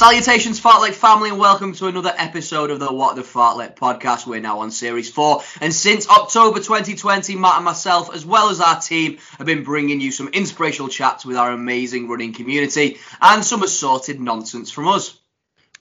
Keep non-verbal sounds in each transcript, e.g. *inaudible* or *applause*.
Salutations, Fartlek family, and welcome to another episode of the What the Fartlek podcast. We're now on series four, and since October 2020, Matt and myself, as well as our team, have been bringing you some inspirational chats with our amazing running community and some assorted nonsense from us.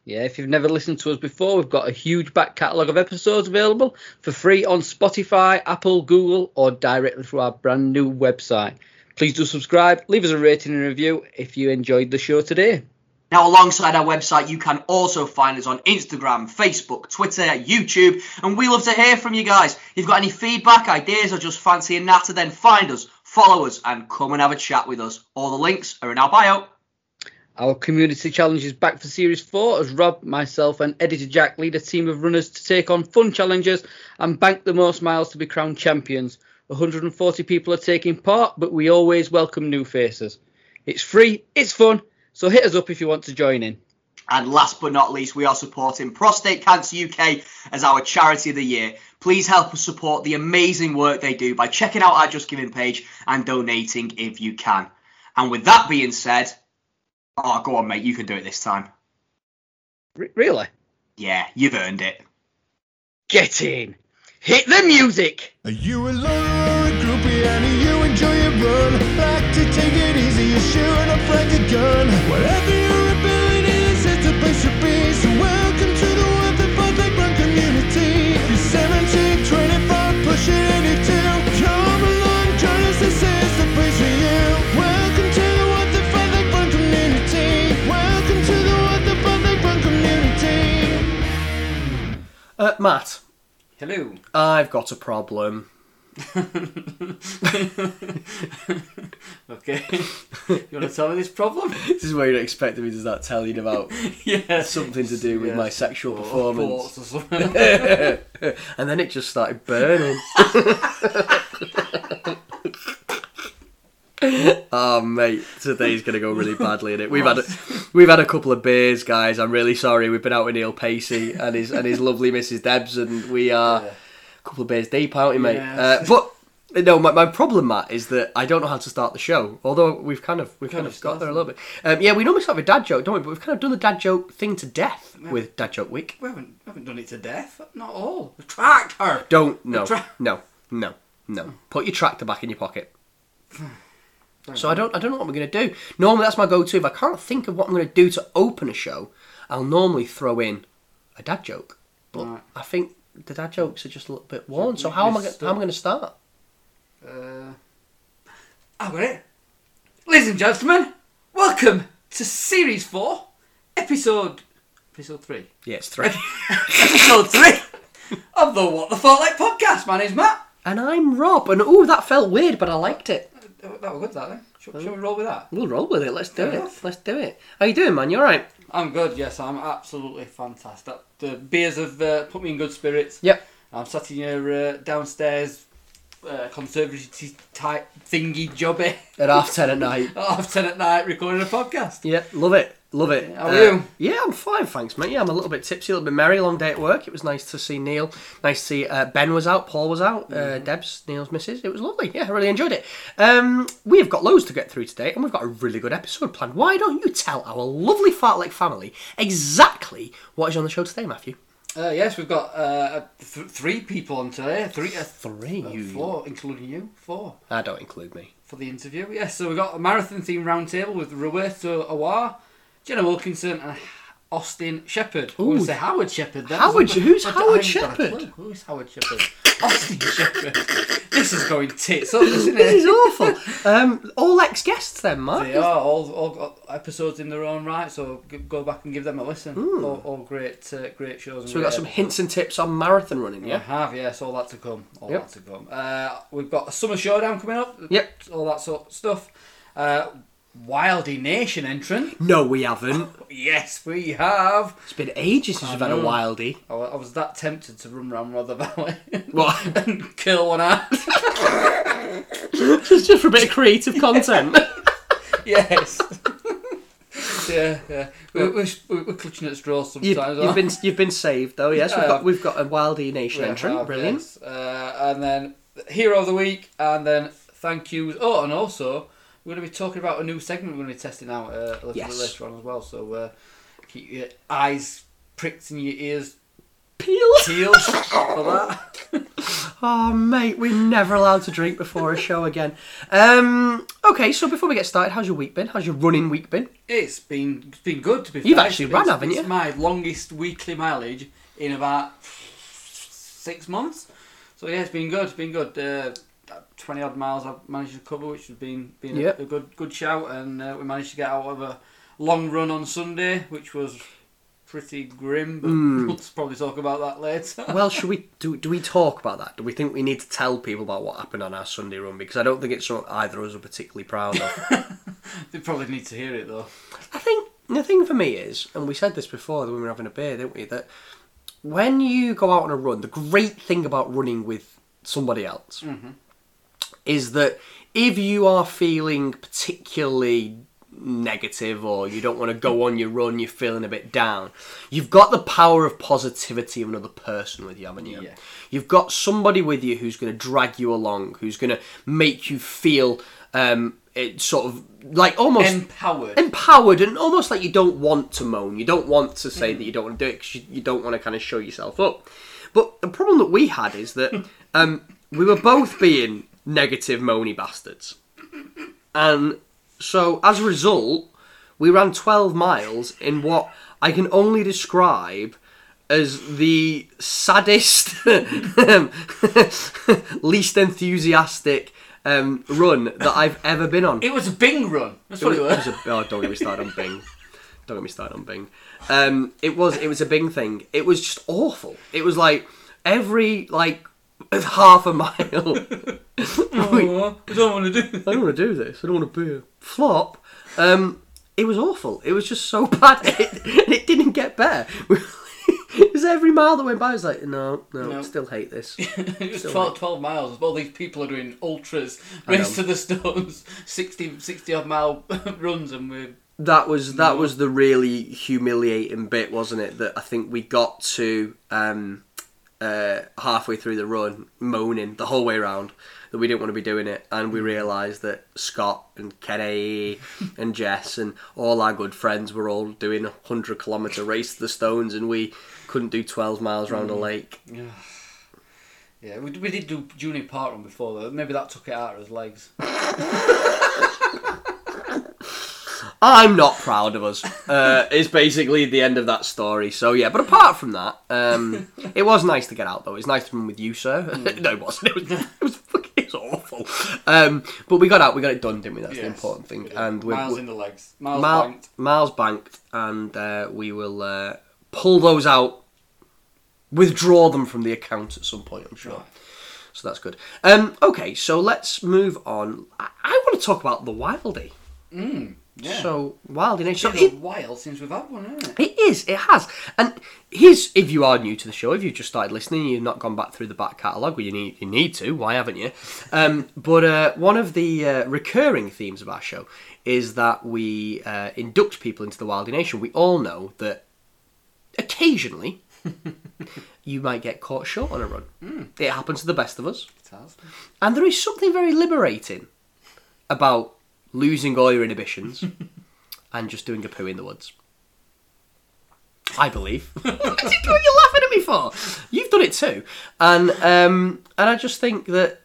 Yeah, if you've never listened to us before, we've got a huge back catalogue of episodes available for free on Spotify, Apple, Google, or directly through our brand new website. Please do subscribe, leave us a rating and review if you enjoyed the show today. Now, alongside our website, you can also find us on Instagram, Facebook, Twitter, YouTube, and we love to hear from you guys. If you've got any feedback, ideas, or just fancy a natter, then find us, follow us, and come and have a chat with us. All the links are in our bio. Our community challenge is back for series four as Rob, myself, and editor Jack lead a team of runners to take on fun challenges and bank the most miles to be crowned champions. 140 people are taking part, but we always welcome new faces. It's free, it's fun, so hit us up if you want to join in. And last but not least, we are supporting Prostate Cancer UK as our charity of the year. Please help us support the amazing work they do by checking out our Just Giving page and donating if you can. And with that being said, oh, go on, mate, you can do it this time. R- really? Yeah, you've earned it. Get in! Hit the music! Are you alone or a groupie and do you enjoy your run? Like to take it easy, you're shooting up like a gun. Whatever your ability is, it's a place to be. So welcome to the What the Fuck Like Run community. If you're 17, 25, pushing 82, come along, join us, this is the place for you. Welcome to the What the Fartlek Run community. Welcome to the What the Fartlek Run community. Uh, Matt, Hello. I've got a problem. *laughs* Okay. you want to tell me this problem? This is where you'd expect me to start telling you about *laughs* yeah. something to do with Yeah. my sexual Or performance. or something. *laughs* and then it just started burning. *laughs* oh mate, today's gonna go really badly in it. We've had a, *laughs* we've had a couple of beers, guys. I'm really sorry. We've been out with Neil Pacey and his and his lovely Mrs. Debs, and we are Yeah. a couple of beers deep, aren't we, mate? Yeah. Uh, but. No, my, my problem, Matt, is that I don't know how to start the show. Although we've kind of we've kind, Kind of got there a little bit. Um, yeah, we normally start with a dad joke, don't we? But we've kind of done the dad joke thing to death with dad joke week. We haven't, we haven't done it to death. Not all. The tractor. Don't no tra- no no no. Put your tractor back in your pocket. *laughs* So I don't I don't know what we're gonna do. Normally that's my go-to. If I can't think of what I'm gonna do to open a show, I'll normally throw in a dad joke. But Right. I think the dad jokes are just a little bit worn. So how am I how am I gonna start? Uh, I've got it. Ladies and gentlemen, welcome to Series 4, Episode... Episode 3. Yeah, it's three. *laughs* Episode 3 of the What the Fartlek podcast. My name's Matt. and I'm Rob. And oh, that felt weird, but I liked it. That was good, that then. Shall, shall we roll with that? We'll roll with it. Let's do Fair it. enough. Let's do it. How you doing, man? You all right? I'm good, yes, I'm absolutely fantastic. The beers have uh, put me in good spirits. Yep. I'm sat in your uh, downstairs uh, conservatory type thingy jobby At half ten at night. *laughs* at half ten at night recording a podcast. Yeah, love it. Love it. How are you? Yeah, I'm fine, thanks, mate. Yeah, I'm a little bit tipsy, a little bit merry. Long day at work. It was nice to see Neil. Nice to see uh, Ben was out, Paul was out, Mm-hmm. uh, Deb's, Neil's missus. It was lovely. Yeah, I really enjoyed it. Um, we have got loads to get through today, and we've got a really good episode planned. Why don't you tell our lovely Fartlek family exactly what is on the show today, Matthew? Uh, yes, we've got uh, th- three people on today. Three, uh, Three. uh, four, including you. Four Ah, don't include me. for the interview. Yes, so we've got a marathon themed roundtable with Roberto Awar, Jenna Wilkinson, and Austin Shepherd. I want to say Howard Shepherd. Then. Howard- who's Howard ain't got a Shepherd? Who's Howard Shepherd? Austin Shepherd. This is going tits up, isn't it? This is awful. Um, all ex guests then, Mark. They are all, all got episodes in their own right, so go back and give them a listen. All, all great, uh, great shows. and So we've got some episodes. hints and tips on marathon running, We yeah? have, yes, all that to come. All Yep. that to come. Uh, we've got a summer showdown coming up. Yep. All that sort of stuff. Uh, Wildy Nation entrant. No, we haven't. *laughs* Yes, we have. It's been ages since we've had a know. wildie. I wa- I was that tempted to run around Rother Valley *laughs* What? and kill one out. *laughs* just, just for a bit of creative content. yes. yeah, yeah. We're, we're, we're clutching at straws sometimes. you've, you've been you've been saved though. Yes, we've got we've got a Wildy Nation We entrant. Brilliant. yes. Uh, and then hero of the week, and then thank yous. Oh, and also we're going to be talking about a new segment we're going to be testing out uh, a little Yes. bit later on as well. So uh, Keep your eyes pricked and your ears Peeled. peeled *laughs* for that. Oh, mate, we're never allowed to drink before a show again. Um, okay, so before we get started, how's your week been? How's your running week been? It's been it's been good to be You've fair. actually It's- run, it's- haven't it's you? my longest weekly mileage in about six months. So yeah, it's been good. It's been good. Uh, Twenty odd miles I've managed to cover, which has been been a- Yep. a, good good shout, and uh, we managed to get out of a long run on Sunday, which was pretty grim. But Hmm. we'll probably talk about that later. Well, should we *laughs* do? Do we talk about that? Do we think we need to tell people about what happened on our Sunday run? Because I don't think it's something either of us are particularly proud of. *laughs* they probably need to hear it though. I think the thing for me is, and we said this before when we were having a beer, didn't we? That when you go out on a run, the great thing about running with somebody else is that if you are feeling particularly negative or you don't want to go on your run, you're feeling a bit down, you've got the power of positivity of another person with you, haven't you? Yeah. You've got somebody with you who's going to drag you along, who's going to make you feel um, it sort of like almost Empowered. empowered and almost like you don't want to moan. You don't want to say that you don't want to do it because you, you don't want to kind of show yourself up. But the problem that we had is that *laughs* um, we were both being negative, moany bastards. And so as a result, we ran 12 miles in what I can only describe as the saddest, *laughs* least enthusiastic um, run that I've ever been on. It was a Bing run. That's what it was. It was a, oh, don't get me started on Bing. Don't get me started on Bing. Um, it was it was a Bing thing. It was just awful. It was like every like half a mile. *laughs* *laughs* Oh, I don't want to do that. I don't want to do this. I don't want to be a flop. Um, it was awful. It was just so *laughs* bad. It, it didn't get better. it was every mile that went by. I was like, no, no, No. still hate this. it was 12, 12 miles. All these people are doing ultras, race to the stones, 60, 60 odd mile runs, and we're That was that was the really humiliating bit, wasn't it? That I think we got to um, uh, halfway through the run, moaning the whole way around that we didn't want to be doing it, and we realised that Scott and Kenny *laughs* and Jess and all our good friends were all doing a hundred kilometre race to the stones, and we couldn't do twelve miles around a lake. yeah. We, we did do junior parkrun before though. Maybe that took it out of his legs. *laughs* *laughs* I'm not proud of us. *laughs* Uh, is basically the end of that story. So yeah, but apart from that, um, it was nice to get out though. It was nice to run with you, sir. *laughs* no, it wasn't. It was, it was fucking awful. Um, but we got out. We got it done, didn't we? That's the important thing. And we're, miles we're- in the legs, miles Mal- banked. miles banked, and uh, we will uh, pull those out, withdraw them from the account at some point. I'm sure. Right. So that's good. Um, okay, so let's move on. I, I want to talk about the Wildy. Yeah. So Wildy Nation. it's So been a while since we've had one, isn't it? it is. It has. And here's if you are new to the show, if you've just started listening, you've not gone back through the back catalogue. Well, you need you need to. Why haven't you? Um, *laughs* but uh, one of the uh, recurring themes of our show is that we uh, induct people into the Wildy Nation. We all know that occasionally *laughs* you might get caught short on a run. It happens to the best of us. It has. And there is something very liberating about losing all your inhibitions *laughs* and just doing a poo in the woods. I believe. *laughs* *laughs* what are you laughing at me for? You've done it too, and um, and I just think that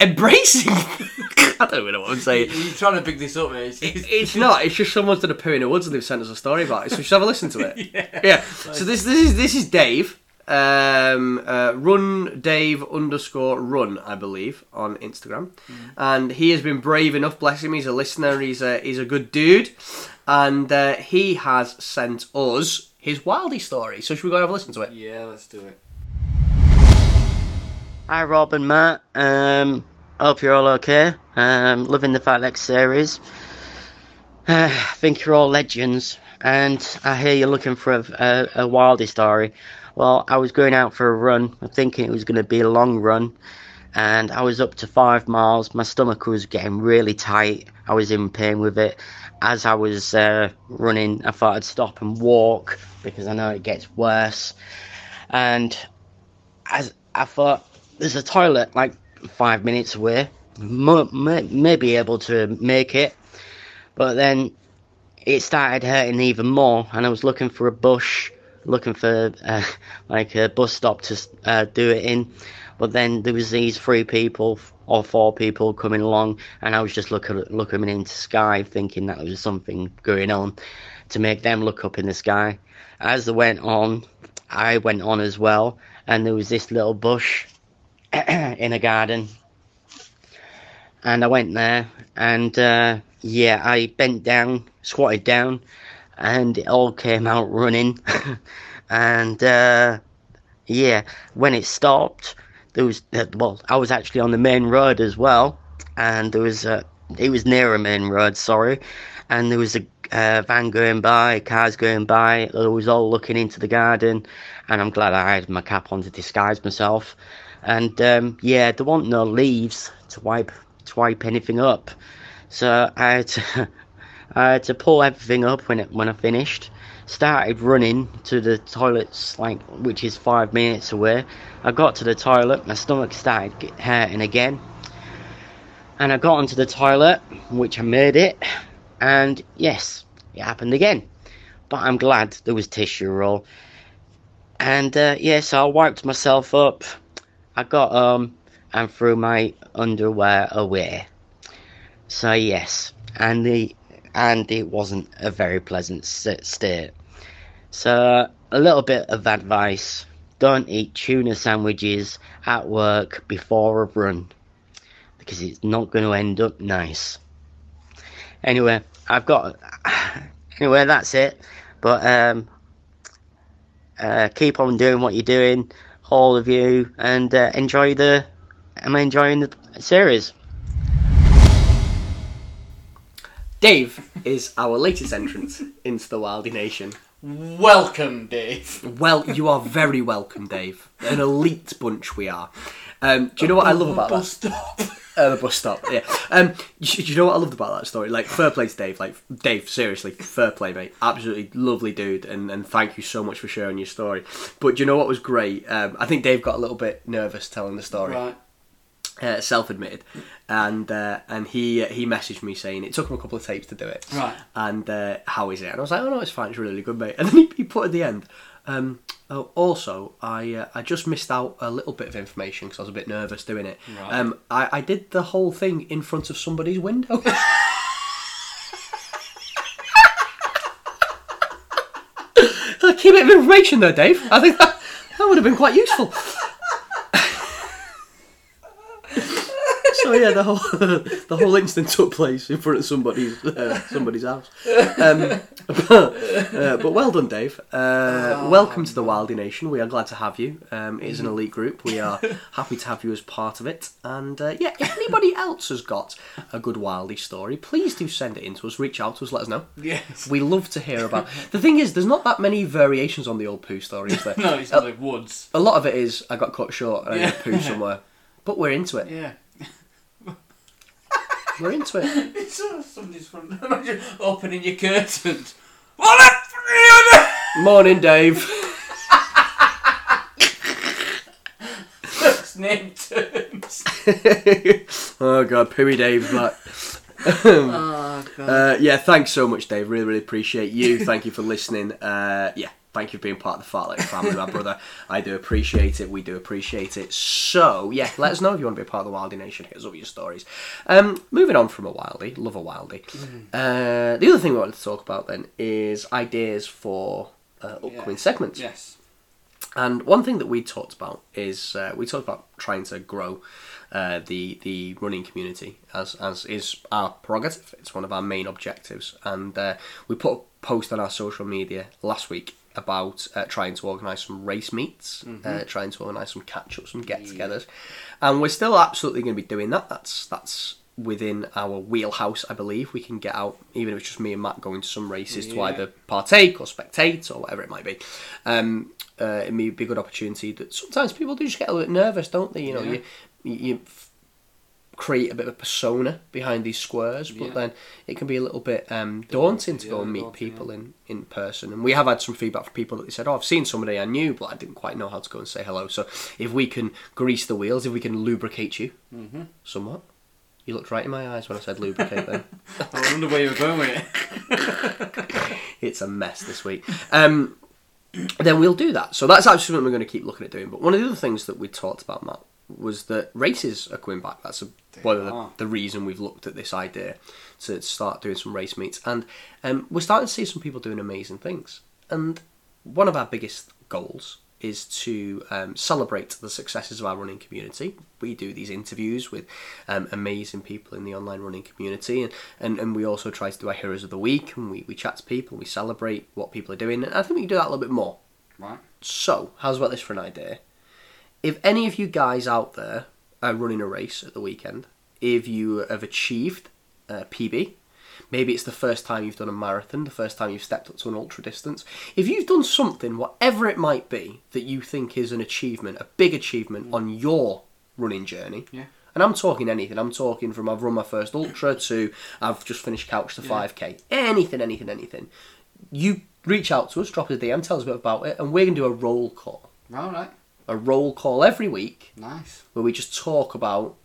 embracing. I don't even know what I'm saying. You're trying to pick this up, mate. It's, It's not. It's just someone's done a poo in the woods and they've sent us a story about it. So we should have a listen to it. yeah. So this this is this is Dave. Um, uh, run Dave underscore run, I believe, on Instagram, and he has been brave enough. Bless him. He's a listener. He's a he's a good dude, and uh, he has sent us his Wildy story. So should we go and have a listen to it? yeah, let's do it. Hi Rob and Matt. Um, hope you're all okay. Um, loving the Fartlek's series. Uh, I think you're all legends, and I hear you're looking for a, a, a Wildy story. Well, I was going out for a run, thinking it was going to be a long run, and I was up to five miles. My stomach was getting really tight. I was in pain with it. As I was uh, running, I thought I'd stop and walk because I know it gets worse. And as I thought, there's a toilet like five minutes away. Mo- may, may be able to make it, but then it started hurting even more, and I was looking for a bush, looking for uh, *laughs* like a bus stop to uh, do it in. But then there was these three people or four people coming along, and I was just looking looking into sky, thinking that there was something going on to make them look up in the sky. As they went on, I went on as well, and there was this little bush *clears throat* in a garden, and I went there, and uh, yeah, I bent down, squatted down, and it all came out running, *laughs* and uh, yeah, when it stopped, there was uh, well, I was actually on the main road as well, and there was a it was near a main road, sorry, and there was a uh, van going by, cars going by. It was all looking into the garden, and I'm glad I had my cap on to disguise myself. And um, yeah, there weren't no leaves to wipe to wipe anything up, so I had to, *laughs* Had to pull everything up when it, when I finished. Started running to the toilets, like which is five minutes away. I got to the toilet, my stomach started hurting again, and I got onto the toilet, which I made it, and yes, it happened again. But I'm glad there was tissue roll. And uh, yeah, so I wiped myself up. I got um and threw my underwear away. So yes, and the and it wasn't a very pleasant state. So a little bit of advice: don't eat tuna sandwiches at work before a run because it's not going to end up nice. Anyway, I've got. *sighs* Anyway, that's it. But um, uh, keep on doing what you're doing, all of you, and uh, enjoy the. I'm enjoying the series. Dave is our latest entrant into the Wildy Nation. Welcome, Dave. Well, you are very welcome, Dave. An elite bunch we are. Um, do you know what I love about that? stop. Uh, the bus stop, yeah. Um, do you know what I loved about that story? Like, fair play to Dave. Like, Dave, seriously, fair play, mate. Absolutely lovely dude, and, and thank you so much for sharing your story. But do you know what was great? Um, I think Dave got a little bit nervous telling the story. Right. Uh, self-admitted, and uh, and he uh, he messaged me saying it took him a couple of tapes to do it. Right. And uh, how is it? And I was like, oh no, it's fine, it's really good, mate. And then he, he put at the end. Um, oh, also, I uh, I just missed out a little bit of information because I was a bit nervous doing it. Right. Um, I, I did the whole thing in front of somebody's window. *laughs* A key bit of information though, Dave. I think that, that would have been quite useful. So *laughs* yeah, the whole *laughs* the whole incident took place in front of somebody's uh, somebody's house. Um, but, *laughs* uh, but well done, Dave. Uh, welcome to the Wildy Nation. We are glad to have you. Um, it is an elite group. We are happy to have you as part of it. And uh, yeah, if anybody else has got a good Wildy story, please do send it in to us. Reach out to us. Let us know. Yes. We love to hear about. The thing is, there's not that many variations on the old poo story, is there? No, it's not like woods. A lot of it is I got cut short and I Yeah. had poo somewhere. But we're into it. Yeah. We're into it. *laughs* It's uh, somebody's front. *laughs* Imagine opening your curtains. What Morning, Dave. *laughs* First name terms. oh god, Pooey Dave's back. Oh god. Uh, yeah, thanks so much, Dave. Really, really appreciate you. Thank you for listening. Uh, yeah, thank you for being part of the Fartlek family, my brother. I do appreciate it. We do appreciate it. So, yeah, let us know if you want to be a part of the Wildy Nation. Hit us up with your stories. Um, moving on from a Wildy, love a Wildy. Uh, the other thing we wanted to talk about then is ideas for uh, upcoming Yeah. segments. yes. And one thing that we talked about is uh, we talked about trying to grow uh, the the running community as as is our prerogative. It's one of our main objectives, and uh, we put a post on our social media last week about uh, trying to organise some race meets, uh, trying to organise some catch ups, some get-togethers, and we're still absolutely going to be doing that. That's that's within our wheelhouse, I believe. We can get out, even if it's just me and Matt going to some races to either partake or spectate or whatever it might be. Um, uh, it may be a good opportunity that sometimes people do just get a little bit nervous, don't they? You know, Yeah. you, you create a bit of a persona behind these squares, but Yeah. then it can be a little bit um, daunting to go and meet people in, in person. And we have had some feedback from people that they said, "Oh, I've seen somebody I knew, but I didn't quite know how to go and say hello." So if we can grease the wheels, if we can lubricate you Mm-hmm. somewhat, You looked right in my eyes when I said lubricate then. *laughs* I wonder where you were going with it. *laughs* it's a mess this week. Um, then we'll do that. So that's actually something we're going to keep looking at doing. But one of the other things that we talked about, Matt, was that races are coming back. That's a, one of the, the reason we've looked at this idea to start doing some race meets. And um, we're starting to see some people doing amazing things. And one of our biggest goals is to um, celebrate the successes of our running community. We do these interviews with um, amazing people in the online running community, and, and, and we also try to do our Heroes of the Week, and we, we chat to people, we celebrate what people are doing, and I think we can do that a little bit more. Right. So, how's about this for an idea? If any of you guys out there are running a race at the weekend, if you have achieved uh, a PB, maybe it's the first time you've done a marathon, the first time you've stepped up to an ultra distance, if you've done something, whatever it might be, that you think is an achievement, a big achievement on your running journey, Yeah. and I'm talking anything. I'm talking from I've run my first ultra to I've just finished couch to 5k. Anything, anything, anything. You reach out to us, drop us a DM, tell us a bit about it, and we're going to do a roll call. All right. A roll call every week Nice. where we just talk about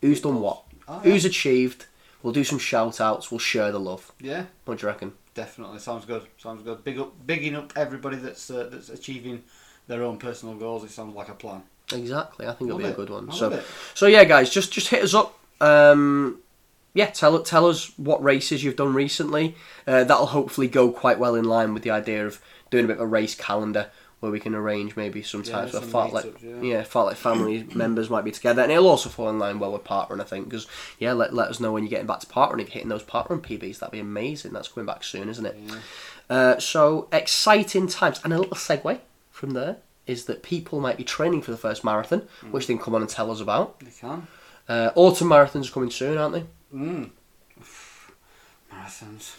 who's done what, Oh, yeah. who's achieved. We'll do some shout outs, we'll share the love. Yeah. What do you reckon? Definitely sounds good. Sounds good. Big up, bigging up everybody that's uh, that's achieving their own personal goals. It sounds like a plan. Exactly, I think it'll be a good one. I so, so yeah, guys, just just hit us up. Um, yeah, tell tell us what races you've done recently. Uh, that'll hopefully go quite well in line with the idea of doing a bit of a race calendar where we can arrange maybe sometimes Yeah, where some Fartlek, meetups, yeah. yeah. Fartlek family *clears throat* members might be together, and it'll also fall in line well with parkrun, I think. Because yeah, let, let us know when you're getting back to parkrun, if you're hitting those parkrun PBs, that'd be amazing. That's coming back soon, isn't it? Uh, so exciting times, and a little segue from there is that people might be training for the first marathon, which they can come on and tell us about. They can. Uh, autumn marathons are coming soon, aren't they? Mm. Marathons.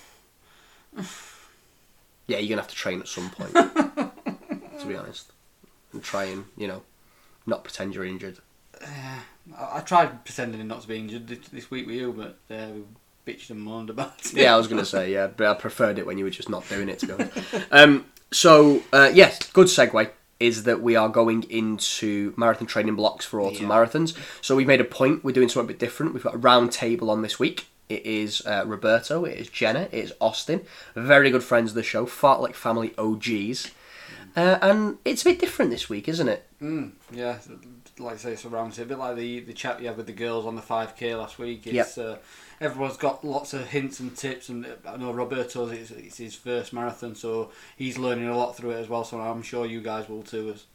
Yeah, you're gonna have to train at some point. *laughs* to be honest, and try and you know not pretend you're injured. I, I tried pretending not to be injured this, this week with you, but uh, we bitched and moaned about it. Yeah, I was gonna say yeah, but I preferred it when you were just not doing it. To be honest. Um, so uh, yes, good segue is that we are going into marathon training blocks for autumn Yeah. marathons. So we've made a point. We're doing something a bit different. We've got a round table on this week. It is uh, Roberto. It is Jenna. It is Austin. Very good friends of the show. Fartlek family OGs. Uh, and it's a bit different this week, isn't it? Mm, yeah, like I say, it's it. A bit like the the chat you had with the girls on the 5k last week. It's uh, everyone's got lots of hints and tips, and I know Roberto's it's, it's his first marathon, so he's learning a lot through it as well. So I'm sure you guys will too. As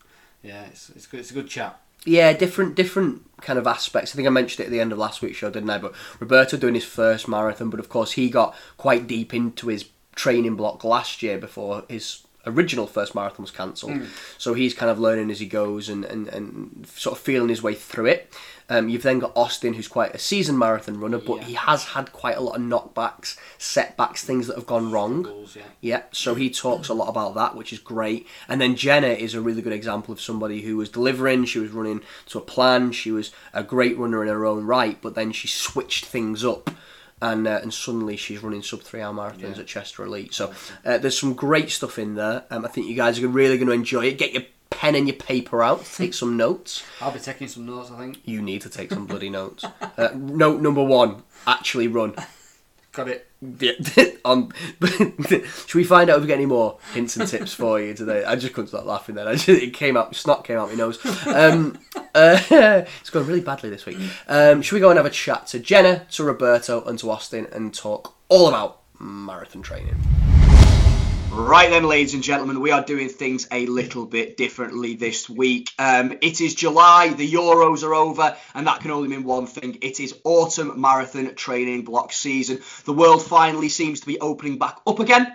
yeah, it's it's good. It's a good chat. Yeah, different different kind of aspects. I think I mentioned it at the end of last week's show, didn't I? But Roberto doing his first marathon, but of course he got quite deep into his training block last year before his original first marathon was cancelled. So he's kind of learning as he goes and, and, and sort of feeling his way through it. Um, you've then got Austin, who's quite a seasoned marathon runner, but Yeah. he has had quite a lot of knockbacks, setbacks, things that have gone wrong. Yeah. Yeah, so he talks a lot about that, which is great. And then Jenna is a really good example of somebody who was delivering, she was running to a plan, she was a great runner in her own right, but then she switched things up. And, uh, and suddenly she's running sub three hour marathons Yeah. at Cheshire Elite. So uh, there's some great stuff in there. Um, I think you guys are really going to enjoy it. Get your pen and your paper out, take some notes. I'll be taking some notes. I think. You need to take some bloody notes. Uh, *laughs* note number one: actually run. Got it. *laughs* Yeah, um, *laughs* should we find out if we get any more hints and tips for you today? I just couldn't stop laughing then. I just, it came out, snot came out my nose. Um, *laughs* uh, it's going really badly this week. Um, should we go and have a chat to Jenna, to Roberto, and to Austin and talk all about marathon training? Right then, ladies and gentlemen, we are doing things a little bit differently this week. Um, it is July, the Euros are over, and that can only mean one thing. It is autumn marathon training block season. The world finally seems to be opening back up again.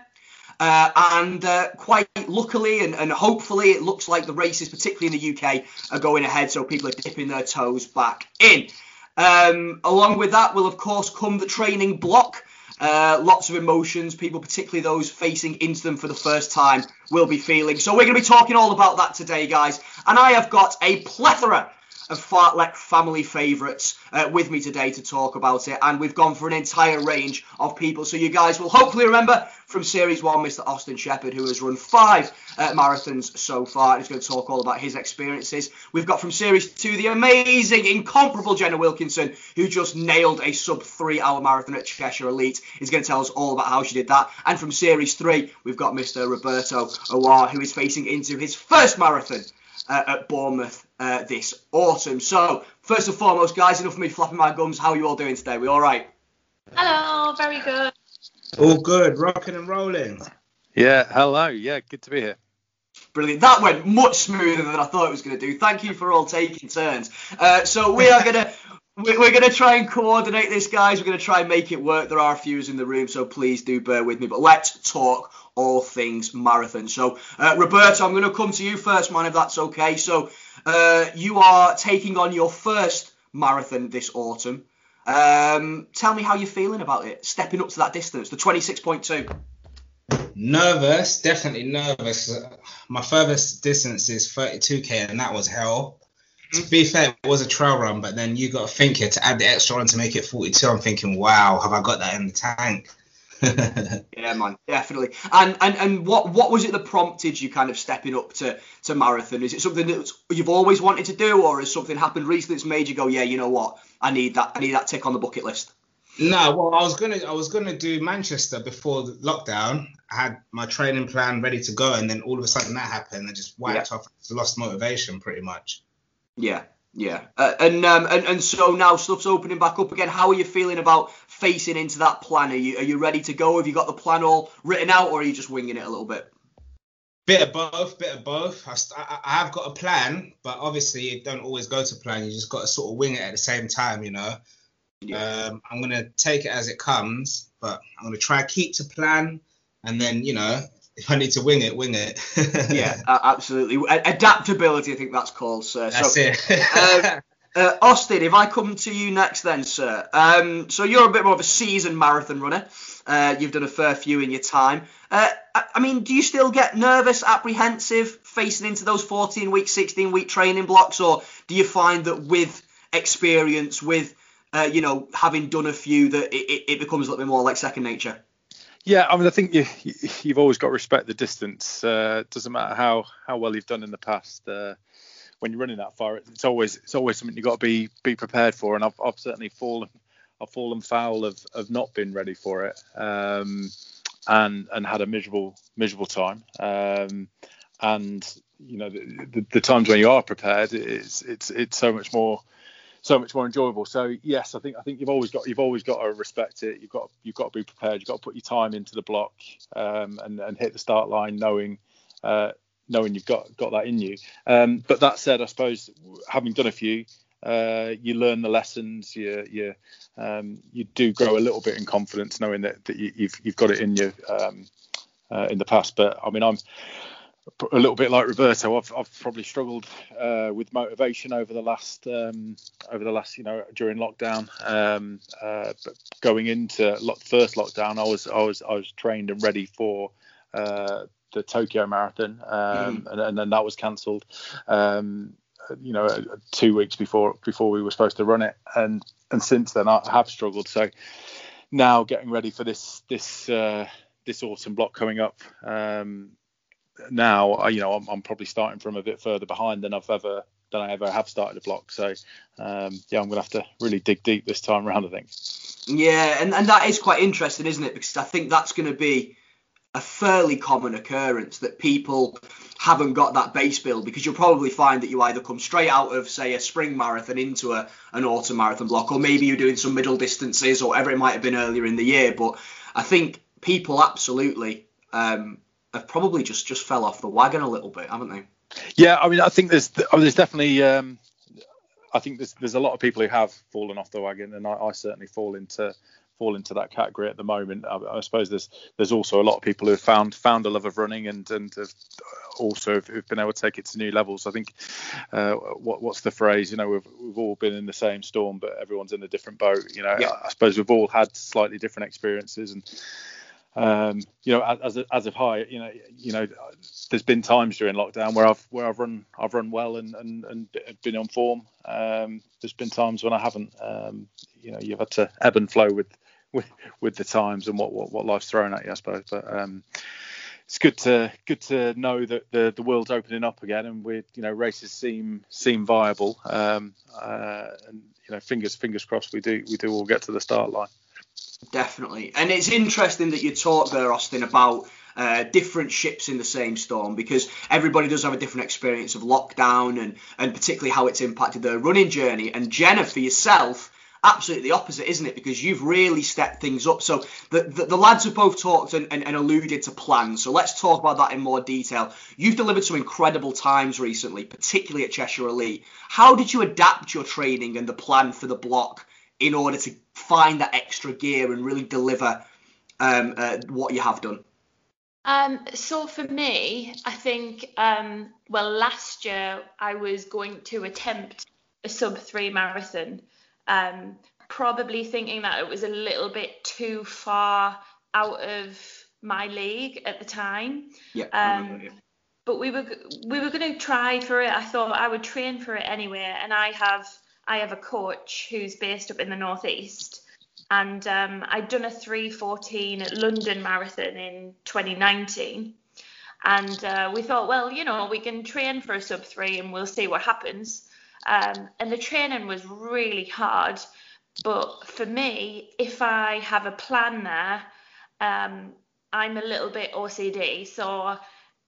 Uh, and uh, quite luckily and, and hopefully, it looks like the races, particularly in the UK, are going ahead, so people are dipping their toes back in. Um, along with that will, of course, come the training block. Uh, lots of emotions, people, particularly those facing into them for the first time, will be feeling. So, we're going to be talking all about that today, guys. And I have got a plethora of Fartlek family favourites uh, with me today to talk about it, and we've gone for an entire range of people. So you guys will hopefully remember from Series 1, Mr. Austin Shepherd, who has run five uh, marathons so far, and he's going to talk all about his experiences. We've got from Series 2 the amazing, incomparable Jenna Wilkinson, who just nailed a sub three hour marathon at Cheshire Elite. He's going to tell us all about how she did that. And from Series 3, we've got Mr. Roberto Awar, who is facing into his first marathon uh, at Bournemouth uh, this autumn. So, first and foremost, guys, enough of me flapping my gums. How are you all doing today? We all right? Hello, very good. All good, rocking and rolling. Yeah, hello. Yeah, good to be here. Brilliant. That went much smoother than I thought it was going to do. Thank you for all taking turns. Uh, so we are going to. We're going to try and coordinate this, guys. We're going to try and make it work. There are a few in the room, so please do bear with me. But let's talk all things marathon. So, uh, Roberto, I'm going to come to you first, man, if that's okay. So, uh, you are taking on your first marathon this autumn. Um, tell me how you're feeling about it, stepping up to that distance, the 26.2. Nervous, definitely nervous. My furthest distance is 32k, and that was hell. To be fair, it was a trail run, but then you got to think it to add the extra on to make it 42. I'm thinking, wow, have I got that in the tank? *laughs* yeah, man, definitely. And and and what what was it that prompted you kind of stepping up to to marathon? Is it something that you've always wanted to do, or has something happened recently that's made you go, yeah, you know what, I need that, I need that tick on the bucket list? No, well, I was gonna I was gonna do Manchester before the lockdown. I had my training plan ready to go, and then all of a sudden that happened. I just wiped Yeah. off, lost motivation pretty much. Yeah, yeah. Uh, and um and, and so now stuff's opening back up again. How are you feeling about facing into that plan? Are you are you ready to go? Have you got the plan all written out, or are you just winging it a little bit? Bit of both, bit of both. I, st- I, I have got a plan, but obviously it don't always go to plan. You just got to sort of wing it at the same time, you know. Um, I'm gonna take it as it comes, but I'm gonna try keep to plan, and then you know if I need to wing it, wing it. *laughs* yeah, absolutely. Adaptability, I think that's called, sir. that's so, it. uh, *laughs* uh, Austin, if I come to you next, then, sir. Um, so you're a bit more of a seasoned marathon runner. Uh, you've done a fair few in your time. Uh, I, I mean, do you still get nervous, apprehensive facing into those 14 week, 16 week training blocks, or do you find that with experience, with uh, you know having done a few, that it, it, it becomes a little bit more like second nature? Yeah, I mean, I think you, you've always got to respect the distance. Uh, doesn't matter how how well you've done in the past. Uh, when you're running that far, it's always it's always something you've got to be be prepared for. And I've, I've certainly fallen I've fallen foul of, of not being ready for it, um, and and had a miserable miserable time. Um, and you know the, the, the times when you are prepared, it's it's it's so much more so much more enjoyable. So yes, I think I think you've always got you've always got to respect it. You've got you've got to be prepared. You've got to put your time into the block um, and and hit the start line, knowing uh, knowing you've got got that in you. Um, but that said, I suppose having done a few, uh, you learn the lessons. You you um, you do grow a little bit in confidence, knowing that, that you, you've you've got it in you um, uh, in the past. But I mean, I'm a little bit like Roberto. I've, I've probably struggled uh, with motivation over the last um, over the last you know during lockdown. Um, uh, but going into lo- first lockdown, I was I was I was trained and ready for uh, the Tokyo Marathon, um, and, and then that was cancelled. Um, you know, two weeks before before we were supposed to run it, and and since then I have struggled. So now getting ready for this this uh, this autumn block coming up. Um, now I- you know I'm, I'm probably starting from a bit further behind than I've ever than I ever have started a block. So um, yeah, I'm gonna have to really dig deep this time around. I think. Yeah, and, and that is quite interesting, isn't it? Because I think that's going to be a fairly common occurrence that people haven't got that base build because you'll probably find that you either come straight out of say a spring marathon into a an autumn marathon block or maybe you're doing some middle distances or whatever it might have been earlier in the year but I think people absolutely um, have probably just just fell off the wagon a little bit haven't they Yeah, I mean I think there's oh, there's definitely um, I think there's there's a lot of people who have fallen off the wagon, and I, I certainly fall into fall into that category at the moment. I, I suppose there's there's also a lot of people who have found found a love of running and and have also have, have been able to take it to new levels. I think uh, what what's the phrase? You know, we've we've all been in the same storm, but everyone's in a different boat. You know, Yeah. I suppose we've all had slightly different experiences and. Um, you know, as as of high, you know, you know, there's been times during lockdown where I've where I've run I've run well and and, and been on form. Um, there's been times when I haven't. Um, you know, you've had to ebb and flow with with with the times and what what, what life's thrown at you, I suppose. But um, it's good to good to know that the the world's opening up again and we you know races seem seem viable. Um, uh, and you know, fingers fingers crossed we do we do all get to the start line. Definitely. And it's interesting that you talk there, Austin, about uh, different ships in the same storm because everybody does have a different experience of lockdown and, and particularly how it's impacted their running journey. And Jenna, for yourself, absolutely opposite, isn't it? Because you've really stepped things up. So the, the, the lads have both talked and, and, and, alluded to plans. So let's talk about that in more detail. You've delivered some incredible times recently, particularly at Cheshire Elite. How did you adapt your training and the plan for the block in order to find that extra gear and really deliver um, uh, what you have done? Um, so for me, I think um, well last year I was going to attempt a sub three marathon, um, probably thinking that it was a little bit too far out of my league at the time. Yeah. Um, but we were we were going to try for it. I thought I would train for it anyway, and I have I have a coach who's based up in the northeast, and um, I'd done a 3:14 at London Marathon in 2019, and uh, we thought, well, you know, we can train for a sub three and we'll see what happens. Um, and the training was really hard, but for me, if I have a plan there, um, I'm a little bit OCD, so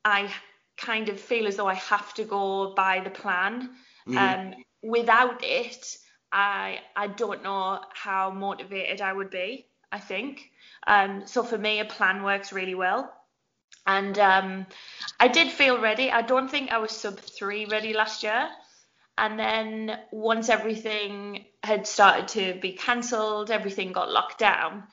I kind of feel as though I have to go by the plan. Mm. Um, without it, I I don't know how motivated I would be. I think. Um, so for me, a plan works really well. And um, I did feel ready. I don't think I was sub three ready last year. And then once everything had started to be cancelled, everything got locked down.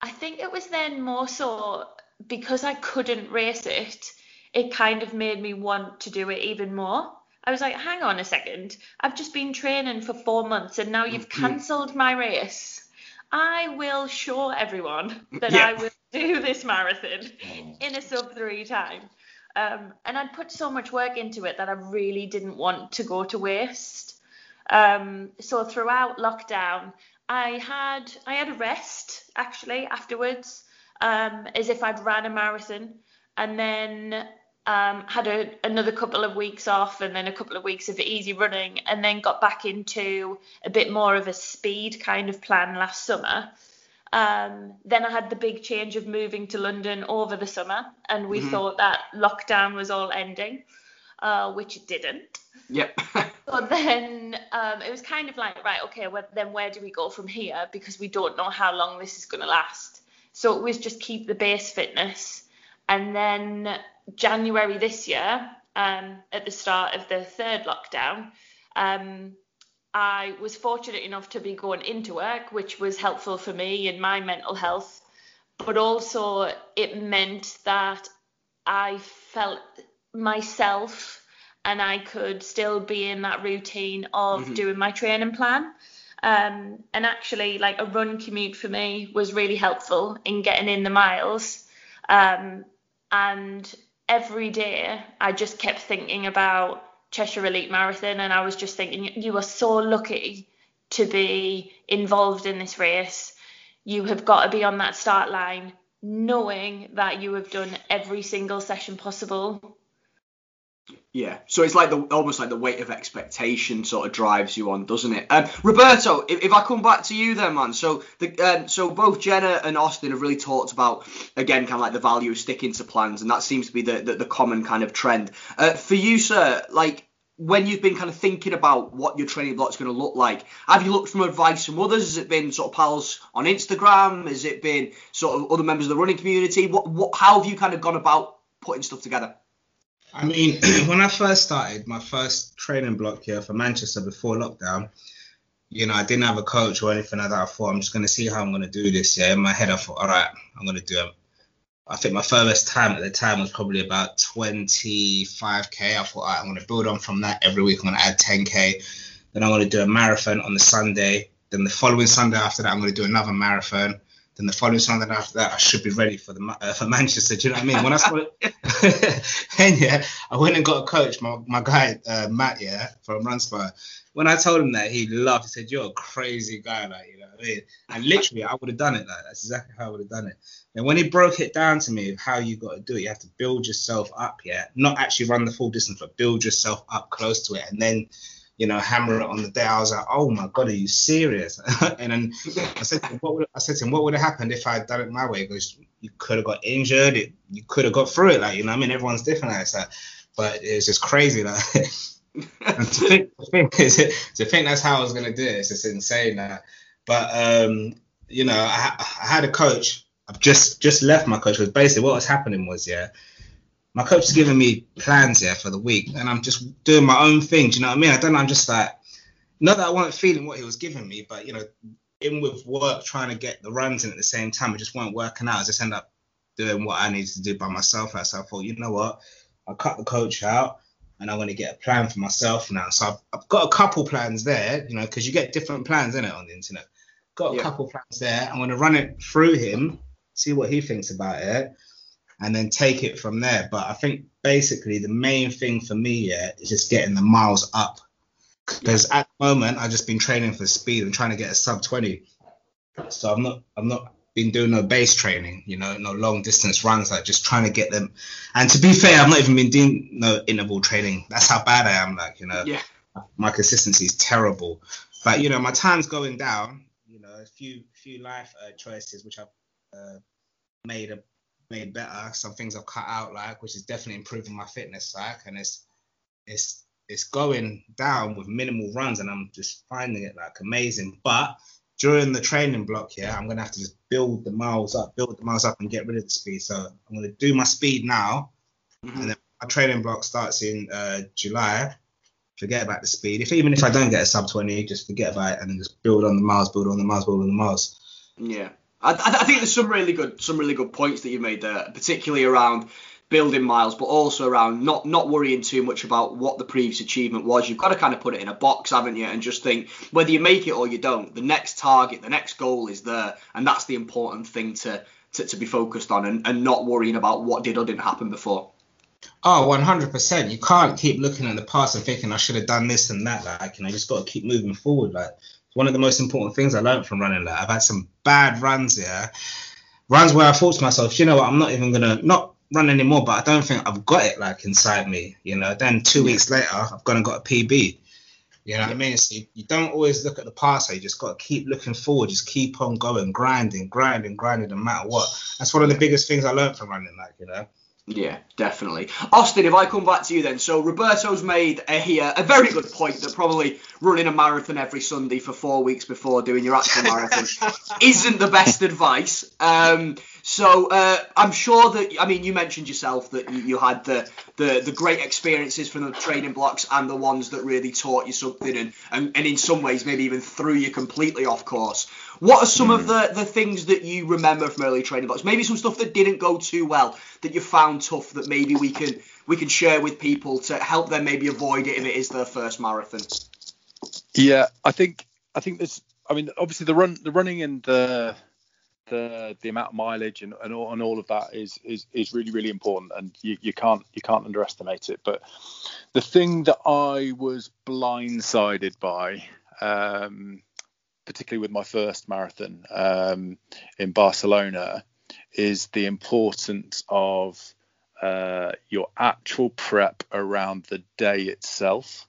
I think it was then more so because I couldn't race it, it kind of made me want to do it even more. I was like, hang on a second. I've just been training for four months and now you've mm-hmm. cancelled my race. I will show everyone that yeah. I will do this marathon in a sub three time. Um, and I'd put so much work into it that I really didn't want to go to waste. Um, so throughout lockdown, I had I had a rest actually afterwards, um, as if I'd ran a marathon, and then um, had a, another couple of weeks off and then a couple of weeks of easy running and then got back into a bit more of a speed kind of plan last summer. Um, then I had the big change of moving to London over the summer and we mm-hmm. thought that lockdown was all ending, uh, which it didn't. Yep. *laughs* so then um, it was kind of like, right, okay, well, then where do we go from here? Because we don't know how long this is going to last. So it was just keep the base fitness. And then January this year, um, at the start of the third lockdown, um, I was fortunate enough to be going into work, which was helpful for me in my mental health, but also it meant that I felt myself and I could still be in that routine of mm-hmm. doing my training plan. Um, and actually, like a run commute for me was really helpful in getting in the miles. Um, and every day I just kept thinking about Cheshire Elite Marathon and I was just thinking you are so lucky to be involved in this race. You have got to be on that start line knowing that you have done every single session possible yeah, so it's like the almost like the weight of expectation sort of drives you on, doesn't it? Um, Roberto, if, if I come back to you then, man. So the um, so both Jenna and Austin have really talked about again kind of like the value of sticking to plans, and that seems to be the the, the common kind of trend. Uh, for you, sir, like when you've been kind of thinking about what your training block's going to look like, have you looked from advice from others? Has it been sort of pals on Instagram? Has it been sort of other members of the running community? What what how have you kind of gone about putting stuff together? I mean, *clears throat* when I first started my first training block here for Manchester before lockdown, you know, I didn't have a coach or anything like that. I thought I'm just going to see how I'm going to do this. Yeah, in my head, I thought, all right, I'm going to do it. I think my furthest time at the time was probably about 25k. I thought, all right, I'm going to build on from that every week. I'm going to add 10k. Then I'm going to do a marathon on the Sunday. Then the following Sunday after that, I'm going to do another marathon. Then the following Sunday after that, I should be ready for the uh, for Manchester. Do you know what I mean? When I started, *laughs* and yeah, I went and got a coach, my, my guy uh, Matt, yeah, from Runspire. When I told him that, he laughed. He said, "You're a crazy guy, like you know what I mean." And literally, I would have done it. Like that's exactly how I would have done it. And when he broke it down to me of how you got to do it, you have to build yourself up, yeah, not actually run the full distance, but build yourself up close to it, and then you know, hammer it on the day. I was like, oh my god, are you serious? *laughs* and then I said, him, what would I said to him, what would have happened if I had done it my way? Because you could have got injured, it, you could have got through it, like you know, I mean, everyone's different, like that. But it's just crazy, like. *laughs* to think, to think, *laughs* to think that's how I was gonna do it, it's just insane. Like. But um, you know, I, I had a coach. I've just just left my coach because basically what was happening was, yeah my coach is giving me plans here for the week, and I'm just doing my own thing. Do you know what I mean? I don't know. I'm just like, not that I wasn't feeling what he was giving me, but you know, in with work, trying to get the runs in at the same time, it just weren't working out. I just end up doing what I needed to do by myself. So I thought, you know what? I'll cut the coach out, and I'm going to get a plan for myself now. So I've, I've got a couple plans there, you know, because you get different plans in it on the internet. Got a Yeah. couple plans there. I'm going to run it through him, see what he thinks about it and then take it from there. But I think basically the main thing for me, yeah, is just getting the miles up. Because at the moment I've just been training for speed and trying to get a sub 20. So I'm not I'm not been doing no base training, you know, no long distance runs, like just trying to get them. And to be fair, I've not even been doing no interval training. That's how bad I am, like, you know. Yeah. My consistency is terrible. But you know, my time's going down. You know, a few few life uh, choices which I've uh, made a made better. Some things I've cut out, like, which is definitely improving my fitness, like, and it's it's it's going down with minimal runs, and I'm just finding it like amazing. But during the training block here, I'm gonna have to just build the miles up, build the miles up, and get rid of the speed. So I'm gonna do my speed now, Mhm. and then my training block starts in uh, July. Forget about the speed. If even if I don't get a sub 20, just forget about it, and then just build on the miles, build on the miles, build on the miles. Yeah, I, I think there's some really good some really good points that you made there, particularly around building miles, but also around not not worrying too much about what the previous achievement was. You've got to kind of put it in a box, haven't you, and just think whether you make it or you don't. The next target, the next goal is there, and that's the important thing to to, to be focused on, and, and not worrying about what did or didn't happen before. Oh, 100%. You can't keep looking at the past and thinking I should have done this and that. Like, and I just got to keep moving forward. Like, one of the most important things I learned from running. Like, I've had some bad runs here, runs where I thought to myself, you know what, I'm not even gonna not run anymore. But I don't think I've got it like inside me. You know. Then two weeks later, I've gone and got a PB. You know what I mean? So you, you don't always look at the past. You just got to keep looking forward. Just keep on going, grinding, grinding, grinding, no matter what. That's one of the biggest things I learned from running. Like, you know. Yeah, definitely. Austin, if I come back to you then, so Roberto's made a uh, a very good point that probably running a marathon every Sunday for four weeks before doing your actual marathon *laughs* isn't the best advice. Um, so uh, I'm sure that I mean you mentioned yourself that you, you had the, the the great experiences from the training blocks and the ones that really taught you something and, and, and in some ways maybe even threw you completely off course. What are some of the, the things that you remember from early training blocks? Maybe some stuff that didn't go too well that you found tough that maybe we can we can share with people to help them maybe avoid it if it is their first marathon. Yeah, I think I think there's. I mean, obviously the run, the running, and the the the amount of mileage and, and all and all of that is is is really really important, and you, you can't you can't underestimate it. But the thing that I was blindsided by, um, particularly with my first marathon um, in Barcelona, is the importance of uh, your actual prep around the day itself.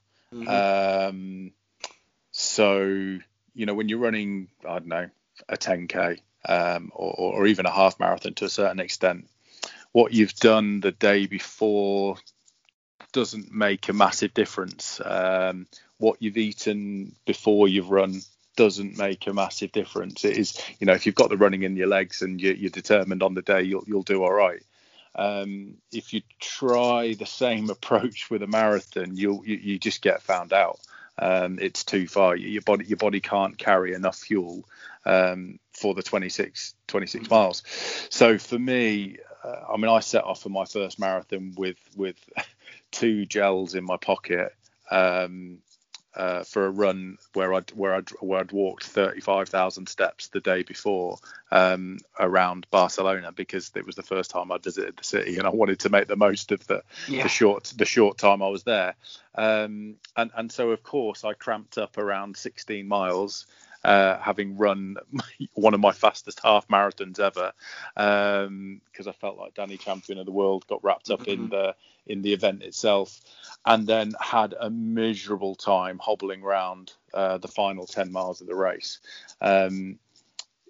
Um, so you know when you're running, I don't know, a 10k um, or, or even a half marathon to a certain extent, what you've done the day before doesn't make a massive difference. Um, what you've eaten before you've run doesn't make a massive difference. It is, you know, if you've got the running in your legs and you're, you're determined on the day, you'll you'll do all right. Um, if you try the same *laughs* approach with a marathon, you'll you, you just get found out. Um, it's too far. Your body your body can't carry enough fuel um, for the 26 26 miles. So for me, uh, I mean, I set off for my first marathon with with *laughs* two gels in my pocket. Um, uh, for a run where I'd where I'd where I'd walked 35,000 steps the day before um, around Barcelona because it was the first time I'd visited the city and I wanted to make the most of the, Yeah. the short the short time I was there. Um, and and so of course I cramped up around 16 miles. Uh, having run one of my fastest half marathons ever, because I felt like Danny Champion of the World got wrapped up in the in the event itself, and then had a miserable time hobbling around uh, the final 10 miles of the race. Um,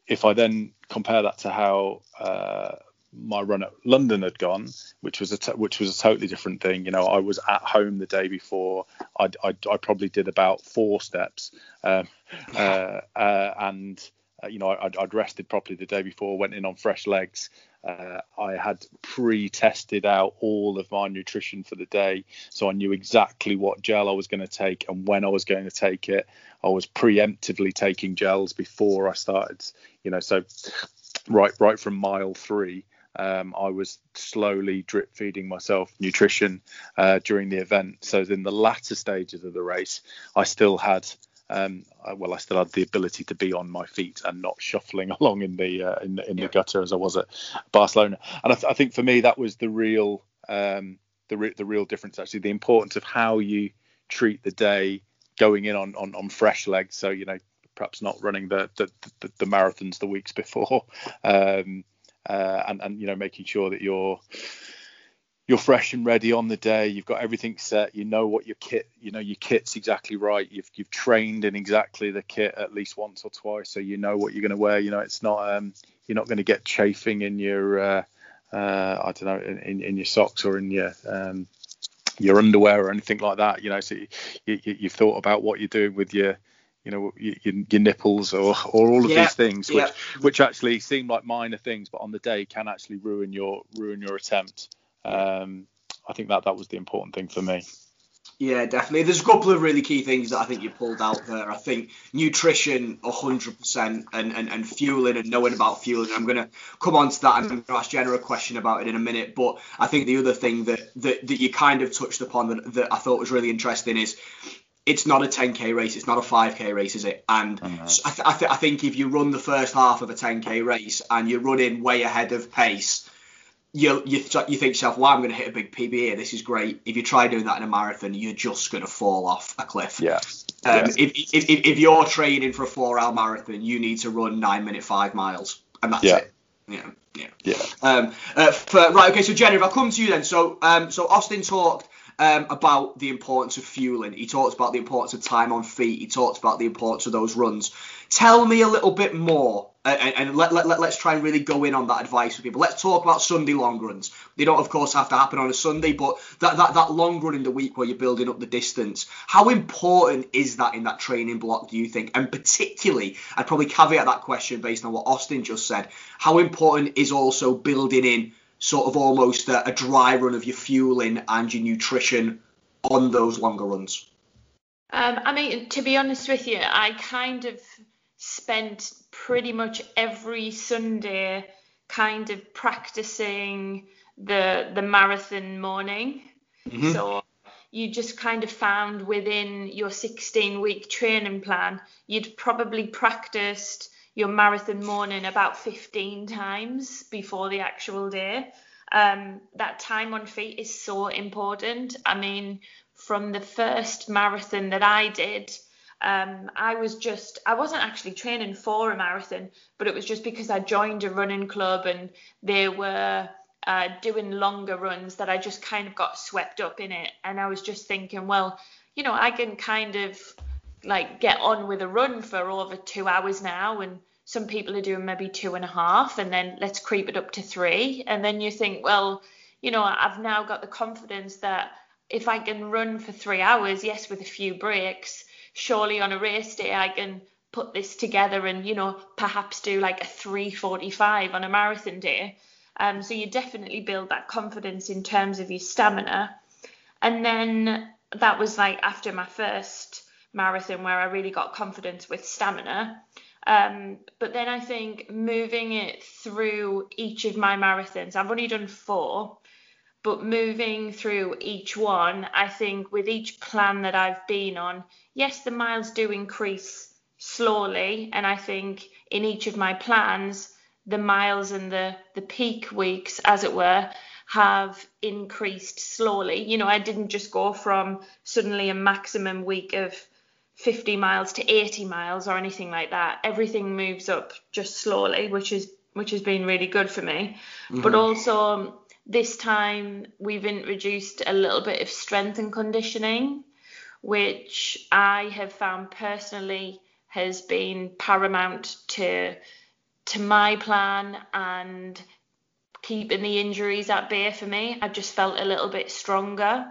if I then compare that to how uh, my run at London had gone, which was a t- which was a totally different thing. You know, I was at home the day before. I I, I probably did about four steps, um, uh, uh, and uh, you know I'd, I'd rested properly the day before. Went in on fresh legs. Uh, I had pre-tested out all of my nutrition for the day, so I knew exactly what gel I was going to take and when I was going to take it. I was preemptively taking gels before I started. You know, so right right from mile three, um, I was slowly drip feeding myself nutrition uh, during the event. So in the latter stages of the race, I still had. Um, well, I still had the ability to be on my feet and not shuffling *laughs* along in the uh, in, the- in the gutter as I was at Barcelona. And I, th- I think for me that was the real um, the re- the real difference actually. The importance of how you treat the day going in on, on, on fresh legs. So you know perhaps not running the the, the, the marathons the weeks before, *laughs* um, uh, and and you know making sure that you're you're fresh and ready on the day. You've got everything set. You know what your kit, you know your kit's exactly right. You've you've trained in exactly the kit at least once or twice, so you know what you're going to wear. You know it's not um you're not going to get chafing in your uh, uh I don't know in, in, in your socks or in your um your underwear or anything like that. You know, so you, you, you've thought about what you're doing with your you know your, your nipples or or all of Yeah, these things which yeah. which actually seem like minor things but on the day can actually ruin your ruin your attempt um i think that that was the important thing for me Yeah, definitely. There's a couple of really key things that I think you pulled out there. I think nutrition, 100%, and, and, and fueling and knowing about fueling. I'm going to come on to that. I'm going to ask Jenna a question about it in a minute. But I think the other thing that, that, that you kind of touched upon that, that I thought was really interesting is it's not a 10k race. It's not a 5k race, is it? And I, th- I, th- I think if you run the first half of a 10k race and you're running way ahead of pace, you you, th- you think to yourself, well, I'm going to hit a big PB here. This is great. If you try doing that in a marathon, you're just going to fall off a cliff. yeah Um, Yeah. if, if, if, if you're training for a four hour marathon, you need to run nine minute five miles, and that's Yeah. it. Yeah, yeah. yeah Um, uh, for, right, okay, so Jenny, if I come to you then, so um, so Austin talked um, about the importance of fueling. He talks about the importance of time on feet. He talks about the importance of those runs. Tell me a little bit more, uh, and, and let, let, let, let's try and really go in on that advice for people. Let's talk about Sunday long runs. They don't, of course, have to happen on a Sunday, but that, that, that long run in the week where you're building up the distance, how important is that in that training block, do you think? And particularly, I'd probably caveat that question based on what Austin just said. How important is also building in sort of almost a, a dry run of your fueling and your nutrition on those longer runs? Um, I mean, to be honest with you, I kind of spent pretty much every Sunday kind of practicing the the marathon morning. So you just kind of found within your 16 week training plan, you'd probably practiced your marathon morning about 15 times before the actual day. Um, that time on feet is so important. I mean, from the first marathon that I did, um, I was just, I wasn't actually training for a marathon, but it was just because I joined a running club and they were uh, doing longer runs that I just kind of got swept up in it. And I was just thinking, well, you know, I can kind of like get on with a run for over two hours now and some people are doing maybe two and a half and then let's creep it up to three. And then you think well you know i've now got the confidence that if i can run for three hours yes with a few breaks surely on a race day i can put this together and you know perhaps do like a 345 on a marathon day. Um, so you definitely build that confidence in terms of your stamina. And then that was like after my first marathon where I really got confidence with stamina. Um, but then I think moving it through each of my marathons, I've only done four. but moving through each one, I think with each plan that I've been on, yes, the miles do increase slowly, and I think in each of my plans, the miles and the the peak weeks, as it were, have increased slowly. You know, I didn't just go from suddenly a maximum week of 50 miles to 80 miles or anything like that. Everything moves up just slowly, which is which has been really good for me. Mm-hmm. But also this time we've introduced a little bit of strength and conditioning, which I have found personally has been paramount to to my plan and keeping the injuries at bay for me. I've just felt a little bit stronger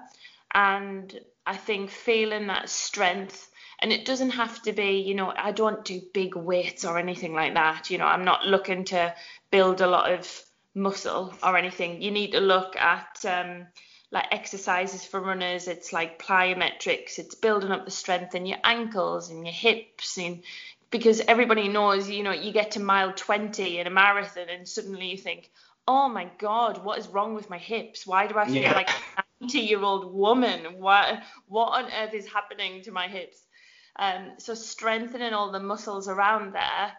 and I think feeling that strength and it doesn't have to be, you know, I don't do big weights or anything like that. You know, I'm not looking to build a lot of muscle or anything. You need to look at um, like exercises for runners. It's like plyometrics. It's building up the strength in your ankles and your hips and because everybody knows, you know, you get to mile 20 in a marathon and suddenly you think, oh my God, what is wrong with my hips? Why do I feel yeah. like a 90 year old woman? What, what on earth is happening to my hips? Um, so strengthening all the muscles around there,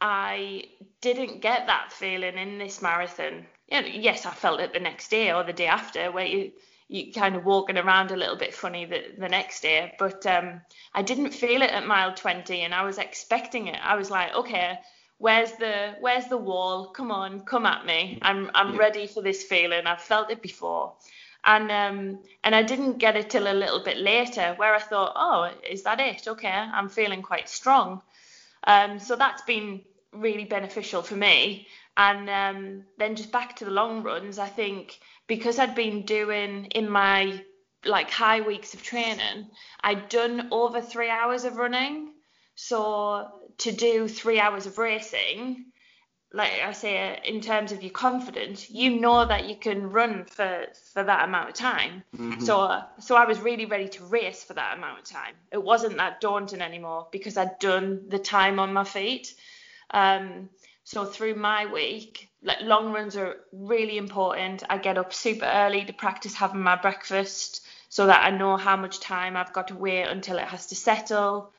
I didn't get that feeling in this marathon. You know, yes, I felt it the next day or the day after, where you you kind of walking around a little bit funny the, the next day, but um, I didn't feel it at mile 20, and I was expecting it. I was like, okay, where's the where's the wall? Come on, come at me. I'm I'm yeah. ready for this feeling. I've felt it before. And um and I didn't get it till a little bit later where I thought, oh, is that it? Okay, I'm feeling quite strong. Um so that's been really beneficial for me. And um then just back to the long runs, I think because I'd been doing in my like high weeks of training, I'd done over three hours of running. So to do three hours of racing, like I say, in terms of your confidence, you know that you can run for for that amount of time. Mm-hmm. So so I was really ready to race for that amount of time. It wasn't that daunting anymore because I'd done the time on my feet. Um, so through my week, like long runs are really important. I get up super early to practice having my breakfast so that I know how much time I've got to wait until it has to settle.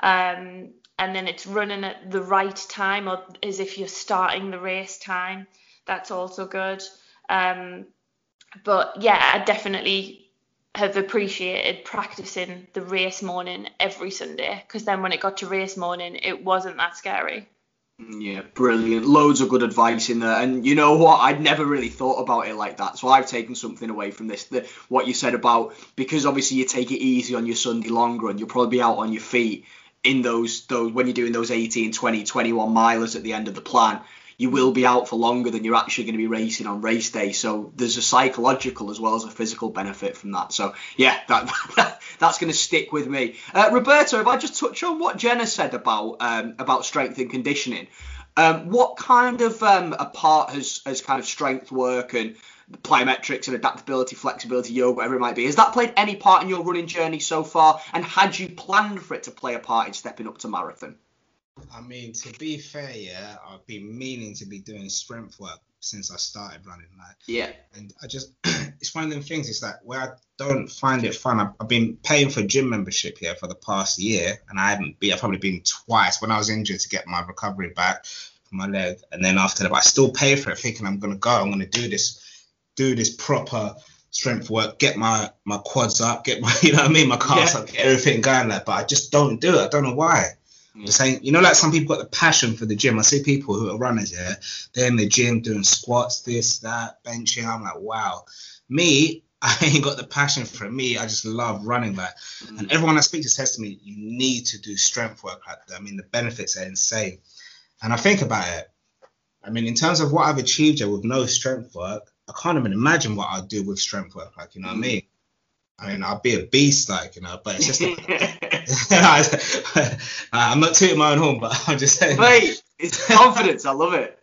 Um, and then it's running at the right time or as if you're starting the race time. That's also good. Um, but yeah, I definitely have appreciated practicing the race morning every Sunday because then when it got to race morning, it wasn't that scary. Yeah, brilliant. Loads of good advice in there. And you know what? I'd never really thought about it like that. So I've taken something away from this. The, what you said about because obviously you take it easy on your Sunday long run, you'll probably be out on your feet in those those when you're doing those 18, 20, 21 milers at the end of the plan, you will be out for longer than you're actually going to be racing on race day. So there's a psychological as well as a physical benefit from that. So yeah, that, *laughs* that that's going to stick with me. Uh, Roberto, if I just touch on what Jenna said about um, about strength and conditioning, um, what kind of um, a part has has kind of strength work and plyometrics and adaptability, flexibility, yoga, whatever it might be. Has that played any part in your running journey so far? And had you planned for it to play a part in stepping up to marathon? I mean, to be fair, yeah, I've been meaning to be doing strength work since I started running. Like, yeah, and I just, *clears throat* it's one of them things. It's like where I don't find it fun. I've, I've, been paying for gym membership here for the past year, and I haven't been. I've probably been twice when I was injured to get my recovery back from my leg, and then after that, I still pay for it, thinking I'm gonna go, I'm gonna do this do this proper strength work, get my my quads up, get my *laughs* you know what I mean, my calves yeah. up, get everything going like. But I just don't do it. I don't know why. Yeah. Just saying, you know, like some people got the passion for the gym. I see people who are runners, yeah, they're in the gym doing squats, this, that, benching. I'm like, wow. Me, *laughs* I ain't got the passion for it. Me, I just love running like. Mm. And everyone I speak to says to me, you need to do strength work like that. I mean, the benefits are insane. And I think about it. I mean, in terms of what I've achieved here with no strength work, I can't even imagine what I'd do with strength work. Like, you know what I mm. mean? I mean, I'd be a beast, like, you know, but it's just *laughs* like, *laughs* I'm not tooting my own horn, but *laughs* I'm just saying. Wait, it's confidence. I love it.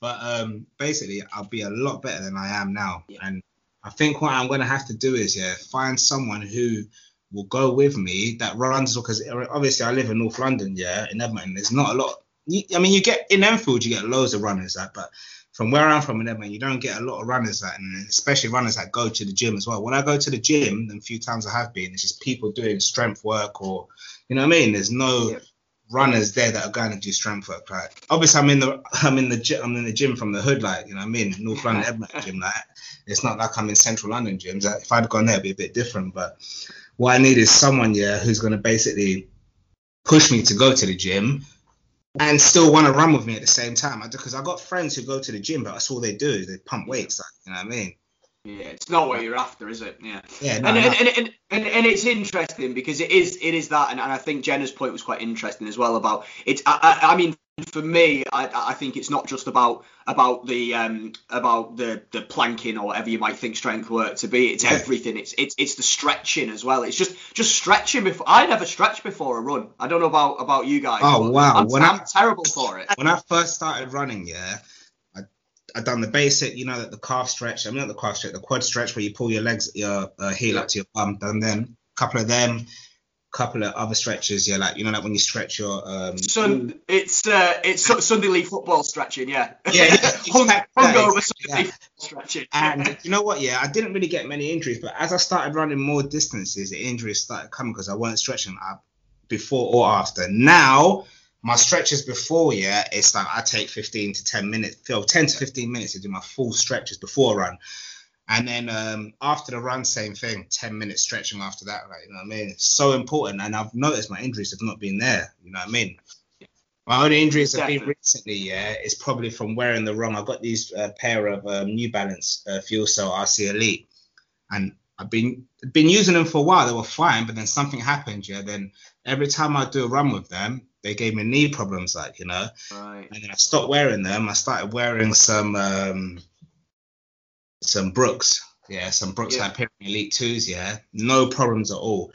But um, basically, I'll be a lot better than I am now. Yeah. And I think what I'm going to have to do is, yeah, find someone who will go with me that runs, because obviously I live in North London, yeah, in Edmonton. There's not a lot. I mean, you get in Enfield, you get loads of runners, like, but from where I'm from in Edmonton, you don't get a lot of runners that, and especially runners that go to the gym as well. When I go to the gym, the few times I have been, it's just people doing strength work or, you know what I mean? There's no Yeah. runners there that are going to do strength work. Like obviously, I'm in the *laughs* I'm in the gym I'm in the gym from the hood, like you know what I mean, North London Edmonton gym. Like it's not like I'm in Central London gyms. Like, if I'd gone there, it'd be a bit different. But what I need is someone, yeah, who's going to basically push me to go to the gym and still want to run with me at the same time. Because I got friends who go to the gym, but that's all they do is they pump weights. Like, you know what I mean? Yeah, it's not what you're after, is it? Yeah. Yeah, no, and, no. and, and, and, and, it's interesting because it is it is that, and, and I think Jenna's point was quite interesting as well about it. I, I, I mean, for me, I, I think it's not just about about the um about the the planking or whatever you might think strength work to be. It's everything. It's it's it's the stretching as well. It's just just stretching before. I never stretch before a run. I don't know about about you guys. Oh, wow. I'm, When I- I'm terrible for it. when I first started running, yeah, I I done the basic, you know, that the calf stretch. I mean, not the calf stretch, the quad stretch where you pull your legs, your uh, heel up to your bum. Done them, couple of them, couple of other stretches. Yeah, like you know, like when you stretch your um. Sun, it's uh, it's Su- Sunday league football stretching, yeah. Yeah, yeah, Hung, *laughs* exactly, hung over yeah. Stretching. And you know what? Yeah, I didn't really get many injuries, but as I started running more distances, the injuries started coming because I weren't stretching up before or after. Now, my stretches before, yeah, it's like I take 15 to 10 minutes, feel 10 to 15 minutes to do my full stretches before a run. And then um, after the run, same thing, 10 minutes stretching after that, right? You know what I mean? It's so important. And I've noticed my injuries have not been there. You know what I mean? My only injuries have been recently, yeah, is probably from wearing the wrong. I got these uh, pair of um, New Balance uh, FuelCell RC Elite, and I've been been using them for a while. They were fine, but then something happened, yeah. Then every time I do a run with them, they gave me knee problems, like you know. Right. And then I stopped wearing them. I started wearing some um, some Brooks, yeah, some Brooks Yeah. Hyperion Elite twos, yeah, no problems at all.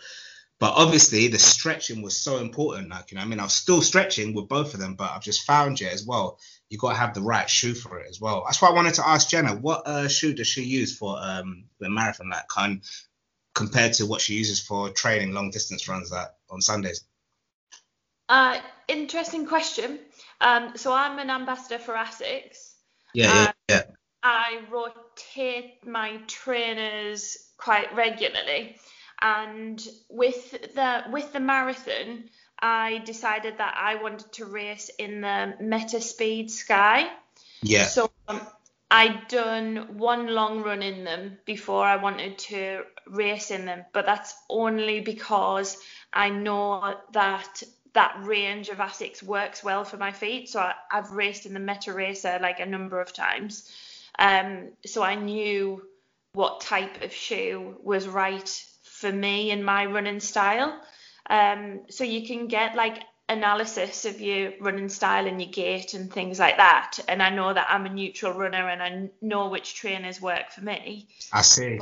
But obviously, the stretching was so important. Like, you know, I mean, I was still stretching with both of them, but I've just found yeah as well. You got to have the right shoe for it as well. That's why I wanted to ask Jenna, what uh, shoe does she use for um the marathon, like, kind compared to what she uses for training long distance runs, like on Sundays? Uh, interesting question. Um, so I'm an ambassador for ASICS. Yeah, yeah, yeah. I rotate my trainers quite regularly, and with the with the marathon, I decided that I wanted to race in the Metaspeed Sky. Yeah. So um, I'd done one long run in them before I wanted to race in them, but that's only because I know that that range of ASICs works well for my feet. So I, I've raced in the MetaRacer like a number of times. Um, so I knew what type of shoe was right for me and my running style. Um, so you can get like analysis of your running style and your gait and things like that. And I know that I'm a neutral runner and I know which trainers work for me. I see.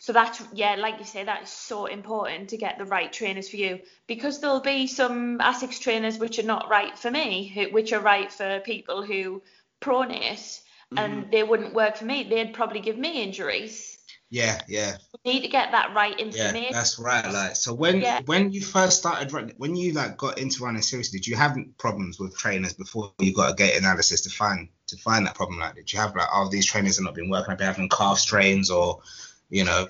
So that's yeah, like you say, that is so important to get the right trainers for you because there'll be some ASICS trainers which are not right for me, who, which are right for people who pronate, and mm-hmm. they wouldn't work for me. They'd probably give me injuries. Yeah, yeah. You need to get that right information. Yeah, that's right. Like, so when Yeah. when you first started running, when you like got into running seriously, did you have problems with trainers before you got a gait analysis to find to find that problem? Like, did you have like, oh, these trainers have not been working? I've been having calf strains, or you know,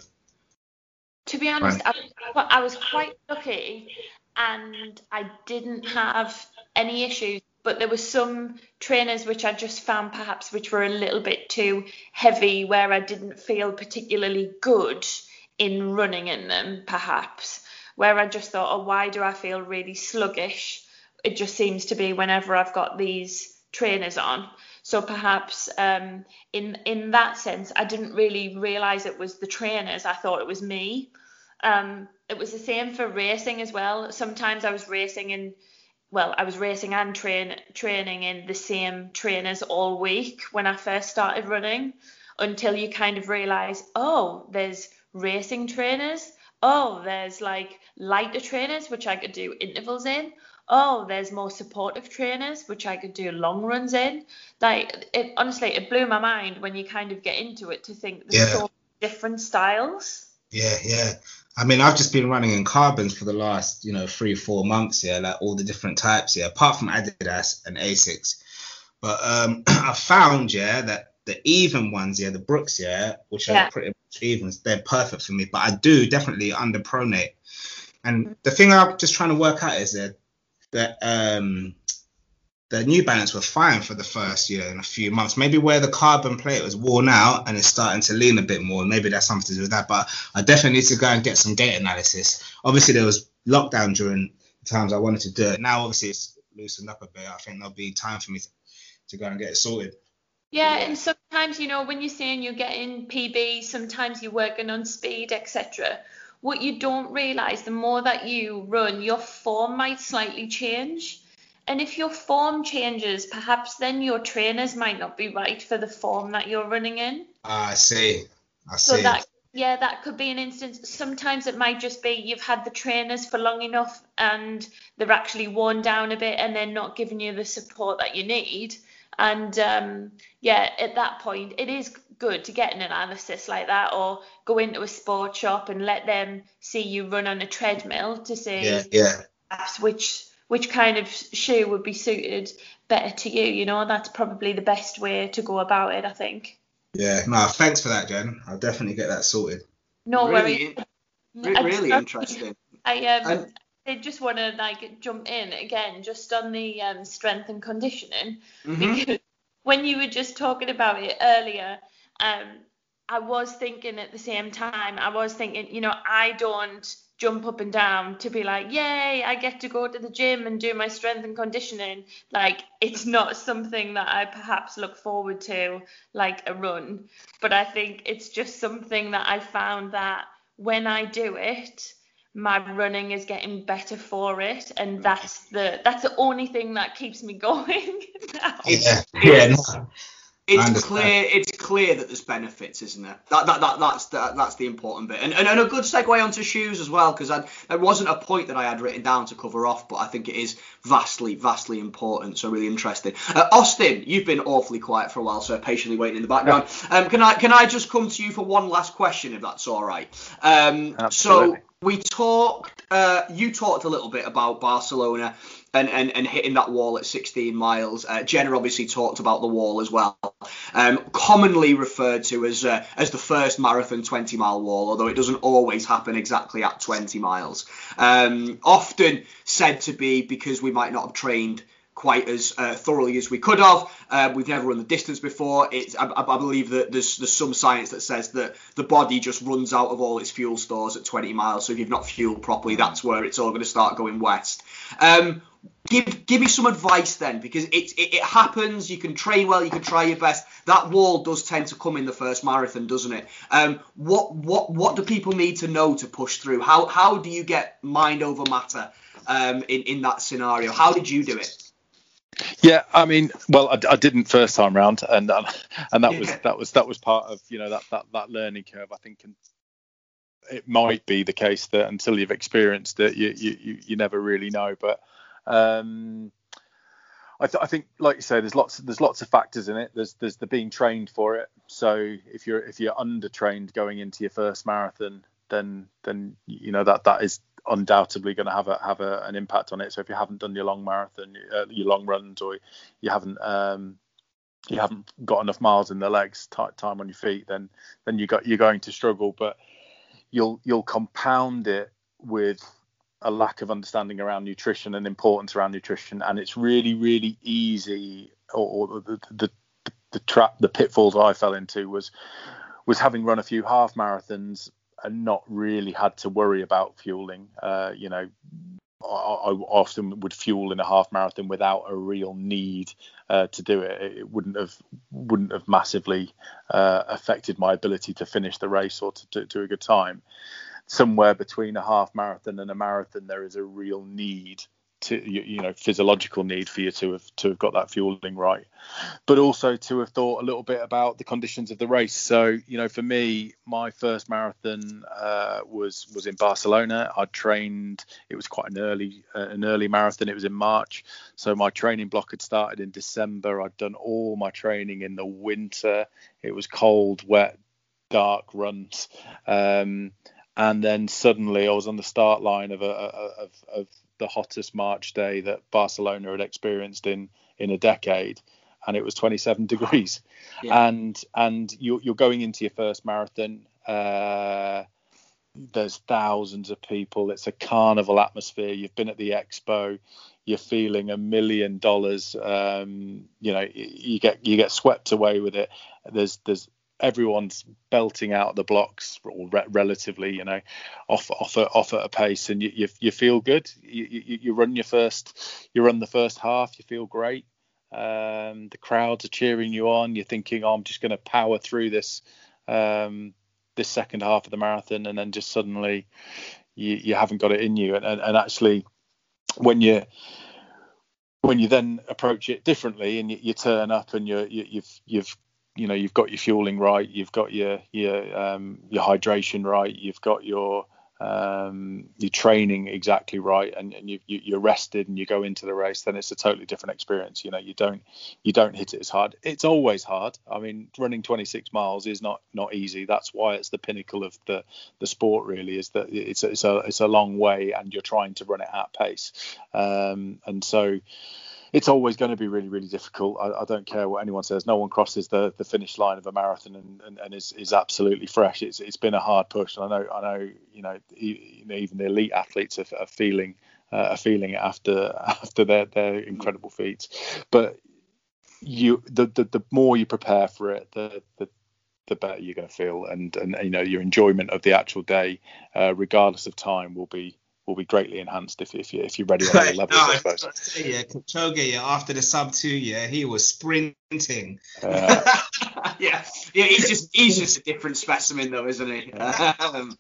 To be honest, I, I was quite lucky and I didn't have any issues, but there were some trainers which I just found perhaps which were a little bit too heavy where I didn't feel particularly good in running in them, perhaps, where I just thought, oh, why do I feel really sluggish? It just seems to be whenever I've got these trainers on. So perhaps um, in in that sense, I didn't really realize it was the trainers. I thought it was me. Um, it was the same for racing as well. Sometimes I was racing in, well, I was racing and train training in the same trainers all week when I first started running, until you kind of realize, oh, there's racing trainers. Oh, there's like lighter trainers which I could do intervals in. Oh, there's more supportive trainers which I could do long runs in. Like it honestly, it blew my mind when you kind of get into it to think there's Yeah. so many different styles. yeah, yeah. I mean, I've just been running in carbons for the last, you know, three, four months. Yeah, like all the different types. Yeah, apart from Adidas and Asics. But um, *clears throat* I found yeah that the even ones, yeah, the Brooks, yeah, which Yeah. are pretty much evens, they're perfect for me. But I do definitely underpronate. And the thing I'm just trying to work out is that that um the New Balance were fine for the first year and a few months. Maybe where the carbon plate was worn out and it's starting to lean a bit more. Maybe that's something to do with that. But I definitely need to go and get some gait analysis. Obviously, there was lockdown during the times I wanted to do it. Now, obviously, it's loosened up a bit. I think there'll be time for me to, to go and get it sorted. Yeah, and sometimes, you know, when you're saying you're getting PB, sometimes you're working on speed, etc. What you don't realize, the more that you run, your form might slightly change. And if your form changes, perhaps then your trainers might not be right for the form that you're running in. I see. I see. So that yeah, that could be an instance. Sometimes it might just be you've had the trainers for long enough and they're actually worn down a bit and they're not giving you the support that you need. And um, yeah, at that point, it is good to get an analysis like that or go into a sport shop and let them see you run on a treadmill to see yeah, yeah. perhaps which which kind of shoe would be suited better to you. You know, and that's probably the best way to go about it, I think. Yeah, no, thanks for that, Jen. I'll definitely get that sorted. No really, worries. re- really I- interesting. I um And- I just want to like jump in again just on the um, strength and conditioning Mhm. because when you were just talking about it earlier, um, I was thinking at the same time, I was thinking, you know, I don't jump up and down to be like, yay, I get to go to the gym and do my strength and conditioning. Like, it's not something that I perhaps look forward to, like a run. But I think it's just something that I found that when I do it, my running is getting better for it, and that's the that's the only thing that keeps me *laughs* going now. Yeah, yeah. No. *laughs* It's clear. It's clear that there's benefits, isn't there? That, that, that that's the, that's the important bit, and, and and a good segue onto shoes as well, because there wasn't a point that I had written down to cover off, but I think it is vastly, vastly important. So really interesting. Uh, Austin, you've been awfully quiet for a while, so patiently waiting in the background. Um, can I can I just come to you for one last question, if that's all right? Um, so we talked. Uh, you talked a little bit about Barcelona and, and, and hitting that wall at 16 miles. Uh, Jenna obviously talked about the wall as well, um, commonly referred to as uh, as the first marathon 20 mile wall, although it doesn't always happen exactly at 20 miles. Um, often said to be because we might not have trained quite as uh, thoroughly as we could have. Uh, we've never run the distance before. It's, I, I believe that there's, there's some science that says that the body just runs out of all its fuel stores at 20 miles. So if you've not fueled properly, that's where it's all going to start going west. Um, give give me some advice then, because it, it it happens. You can train well, you can try your best. That wall does tend to come in the first marathon, doesn't it? Um, what what what do people need to know to push through? How how do you get mind over matter um, in in that scenario? How did you do it? Yeah, I mean, well, I, I didn't first time round, and uh, and that was that was that was part of you know that that that learning curve. I think and it might be the case that until you've experienced it, you you you, never really know. But um, I, th- I think, like you say, there's lots there's lots of factors in it. There's there's the being trained for it. So if you're if you're undertrained going into your first marathon, then then you know that that is undoubtedly going to have a have a, an impact on it. So if you haven't done your long marathon, uh, your long runs, or you haven't um, you haven't got enough miles in the legs, ti time on your feet, then then you got you're going to struggle. But you'll you'll compound it with a lack of understanding around nutrition and importance around nutrition, and it's really really easy. Or, or the, the the the trap, the pitfalls I fell into was was having run a few half marathons and not really had to worry about fueling. Uh, you know, I, often would fuel in a half marathon without a real need uh, to do it. It wouldn't have wouldn't have massively uh, affected my ability to finish the race or to do a good time. Somewhere between a half marathon and a marathon, there is a real need to you, know physiological need for you to have to have got that fueling right but also to have thought a little bit about the conditions of the race. So you know for me my first marathon uh, was was in barcelona. I trained it was quite an early uh, an early marathon. It was in march. So my training block had started in december. I'd done all my training in the winter. It was cold wet dark runs. Um, and then suddenly i was on the start line of a of, of the hottest March day that Barcelona had experienced in in a decade, and it was 27 *laughs* degrees, Yeah. and and you're you're going into your first marathon. Uh, there's thousands of people. It's a carnival atmosphere. You've been at the expo. You're feeling a million dollars. Um, you know, you get you get swept away with it. There's there's everyone's belting out the blocks or re- relatively, you know, off off at, off at a pace, and you you, you feel good. You, you you run your first you run the first half. You feel great. Um, the crowds are cheering you on. You're thinking, oh, I'm just going to power through this. Um, this second half of the marathon and then just suddenly you, you haven't got it in you and, and, and actually when you when you then approach it differently and you, you turn up and you're, you, you've you've you know you've got your fueling right you've got your your um, your hydration right you've got your um, your training exactly right and, and you, you, you're rested and you go into the race then it's a totally different experience. You know you don't you don't hit it as hard. It's always hard. I mean running 26 miles is not not easy. That's why it's the pinnacle of the the sport really is that it's it's a it's a long way and you're trying to run it at pace. Um, and so it's always going to be really, really difficult. I, I, don't care what anyone says. No one crosses the, the finish line of a marathon and, and, and is, is absolutely fresh. It's it's been a hard push, and I know I know you know, even the elite athletes are, are feeling uh, are feeling it after *laughs* after their their incredible feats. But you the, the the more you prepare for it, the the the better you're going to feel, and and you know your enjoyment of the actual day, uh, regardless of time, will be will be greatly enhanced if, if, you, if you're ready on all levels, no, I suppose. say, yeah, Kipchoge, yeah, after the sub two, yeah, he was sprinting. Uh, *laughs* yeah, yeah, he's just he's just a different specimen though, isn't he? Um,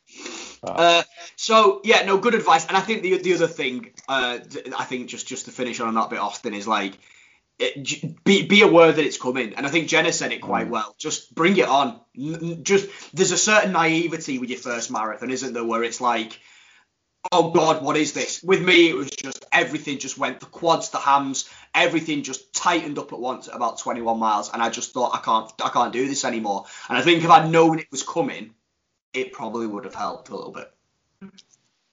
uh, so yeah, no, good advice. And I think the the other thing, uh, I think just just to finish on that bit, Austin is like. It, be, be aware that it's coming, and I think Jenna said it quite well. Just bring it on. Just there's a certain naivety with your first marathon, isn't there? Where it's like, oh god, what is this? With me, it was just everything just went the quads, the hams, everything just tightened up at once at about 21 miles, and I just thought I can't, I can't do this anymore. And I think if I'd known it was coming, it probably would have helped a little bit.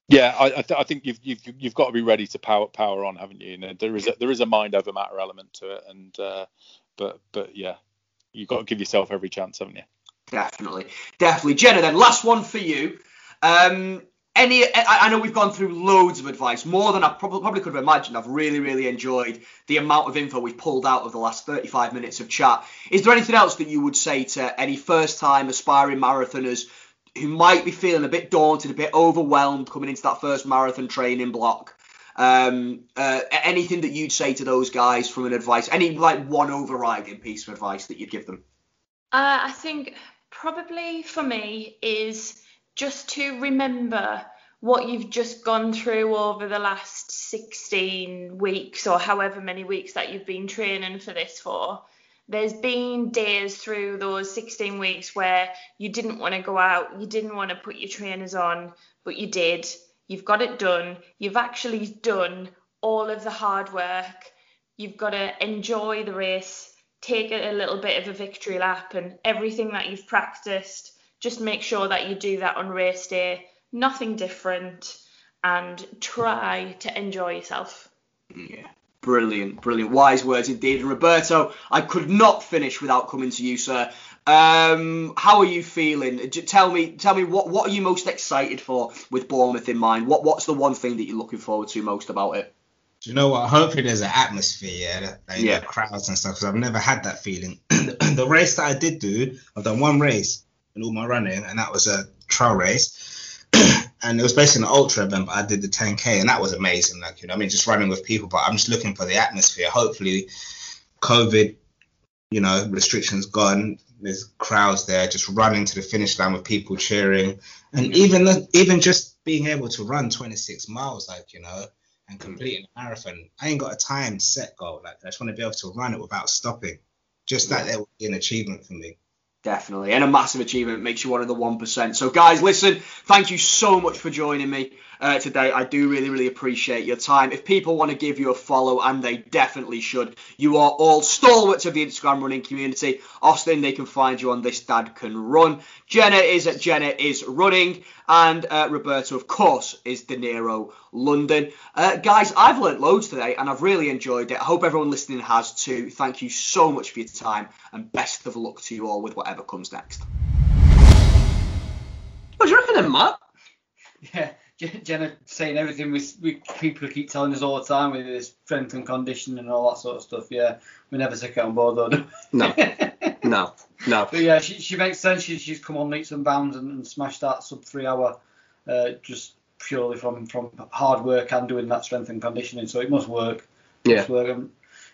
yeah, I, I, th- I think you've, you've you've got to be ready to power power on, haven't you? And there is a, there is a mind over matter element to it, and uh, but but yeah, you've got to give yourself every chance, haven't you? Definitely, definitely. Jenna, then last one for you. Um, any, I, know we've gone through loads of advice, more than I probably, probably could have imagined. I've really, really enjoyed the amount of info we've pulled out of the last 35 minutes of chat. Is there anything else that you would say to any first-time aspiring marathoners who might be feeling a bit daunted, a bit overwhelmed coming into that first marathon training block? Um, uh, anything that you'd say to those guys from an advice, any like one overriding piece of advice that you'd give them? Uh, I think probably for me is just to remember what you've just gone through over the last 16 weeks or however many weeks that you've been training for this for. There's been days through those 16 weeks where you didn't want to go out, you didn't want to put your trainers on, but you did. You've got it done. You've actually done all of the hard work. You've got to enjoy the race, take it a little bit of a victory lap, and everything that you've practiced just make sure that you do that on race day. Nothing different, and try to enjoy yourself. Yeah. Brilliant, brilliant. Wise words indeed. And Roberto, I could not finish without coming to you, sir. Um, how are you feeling? Tell me, tell me what what are you most excited for with Bournemouth in mind? What what's the one thing that you're looking forward to most about it? Do you know what? Hopefully there's an atmosphere, yeah, that, that, Yeah. know, crowds and stuff. Because I've never had that feeling. *clears throat* the race that I did do, I've done one race in all my running, and that was a trail race. *clears throat* and it was basically an ultra event, but I did the 10k, and that was amazing. Like you know, I mean, just running with people. But I'm just looking for the atmosphere. Hopefully, COVID, you know, restrictions gone. There's crowds there, just running to the finish line with people cheering, and even the, even just being able to run 26 miles, like you know, and mm. completing a marathon. I ain't got a time set goal. Like I just want to be able to run it without stopping. Just that there would be an achievement for me. Definitely, and a massive achievement makes you one of the one percent. So, guys, listen, thank you so much for joining me. Uh, today. I do really, really appreciate your time. If people want to give you a follow, and they definitely should, you are all stalwarts of the Instagram running community. Austin, they can find you on This Dad Can Run. Jenna is at Jenna is Running, and uh, Roberto, of course, is De Niro London. Uh, guys, I've learnt loads today, and I've really enjoyed it. I hope everyone listening has too. Thank you so much for your time, and best of luck to you all with whatever comes next. What do you reckon then, Matt? Yeah, Je- Jenna saying everything we, we people keep telling us all the time with this strength and condition and all that sort of stuff. Yeah, we never take it on board though. No. *laughs* No, no. But yeah, she, she makes sense. She, she's come on leaps and bounds and, and smashed that sub three hour uh, just purely from from hard work and doing that strength and conditioning. So it must work. It Yeah. must work.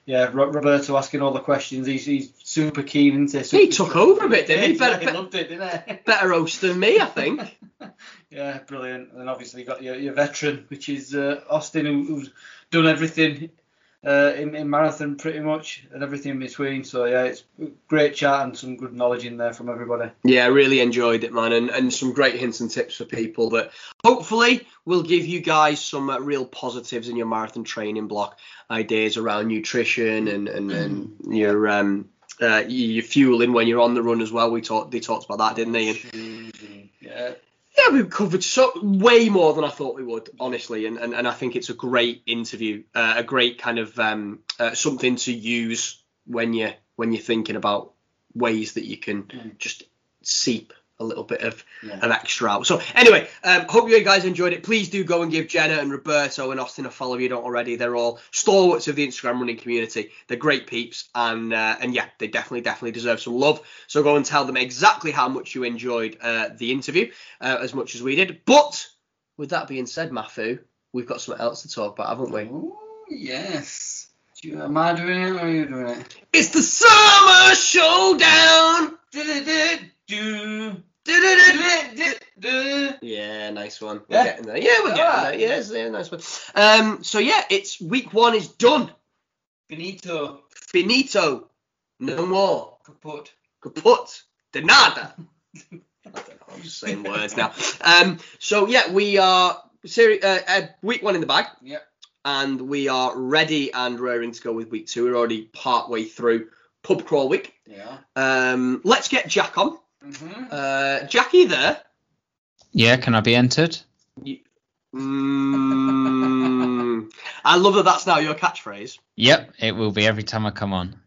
Yeah, Ro- Roberto asking all the questions. He's, he's super keen into it. He took over a bit, didn't he? He Better- fucking loved it, didn't he? *laughs* Better host than me, I think. *laughs* Yeah, brilliant. And obviously you got your, your veteran, which is uh, Austin, who, who's done everything uh, in, in marathon pretty much and everything in between. So yeah, it's great chat and some good knowledge in there from everybody. Yeah, I really enjoyed it, man, and, and some great hints and tips for people that hopefully will give you guys some uh, real positives in your marathon training block ideas around nutrition and and, and *clears throat* your um uh, your fueling when you're on the run as well. We talked they talked about that, didn't they? And, Yeah, yeah, we've covered so way more than I thought we would, honestly, and and, and I think it's a great interview, uh, a great kind of um, uh, something to use when you when you're thinking about ways that you can Mm. just seep a little bit of, Yeah. of extra out. So anyway, um, hope you guys enjoyed it. Please do go and give Jenna and Roberto and Austin a follow if you don't already. They're all stalwarts of the Instagram running community. They're great peeps, and uh, and yeah, they definitely definitely deserve some love. So go and tell them exactly how much you enjoyed uh, the interview, uh, as much as we did. But with that being said, Mafu, we've got something else to talk about, haven't we? Ooh, yes. Do you- Am I doing it or are you doing it? It's the summer showdown. Do-do-do-do. Yeah, nice one. We're Yeah. getting there. Yeah, we're getting Alright. there. Yes, yeah, nice one. Um, so yeah, it's week one is done. Finito. Finito. No more. Kaput. Kaput. De nada. *laughs* I don't know. I'm just saying words now. Um, so yeah, we are seri- uh, uh, week one in the bag, Yep. and we are ready and raring to go with week two. We're already part way through pub crawl week. Yeah. Um, let's get Jack on. Mm-hmm. Uh, Jackie there. Yeah, can I be entered? Mm, *laughs* I love that that's now your catchphrase. Yep, it will be every time I come on.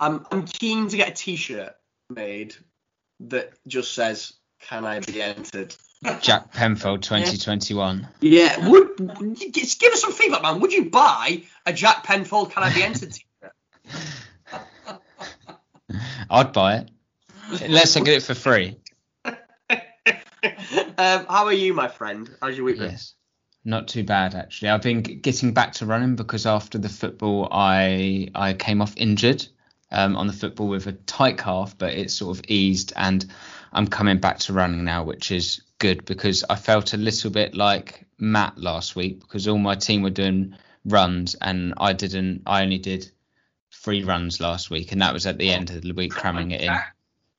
I'm I'm keen to get a T-shirt made that just says "Can I be entered?" Jack Penfold 2021. Yeah, would just give us some feedback, man. Would you buy a Jack Penfold "Can I be entered?" T-shirt? *laughs* I'd buy it. *laughs* Unless I get it for free. *laughs* um, how are you, my friend? How's your week been? Yes. Not too bad actually. I've been getting back to running because after the football I I came off injured um, on the football with a tight calf, but it's sort of eased and I'm coming back to running now, which is good because I felt a little bit like Matt last week because all my team were doing runs and I didn't. I only did three runs last week, and that was at the end of the week, cramming it in.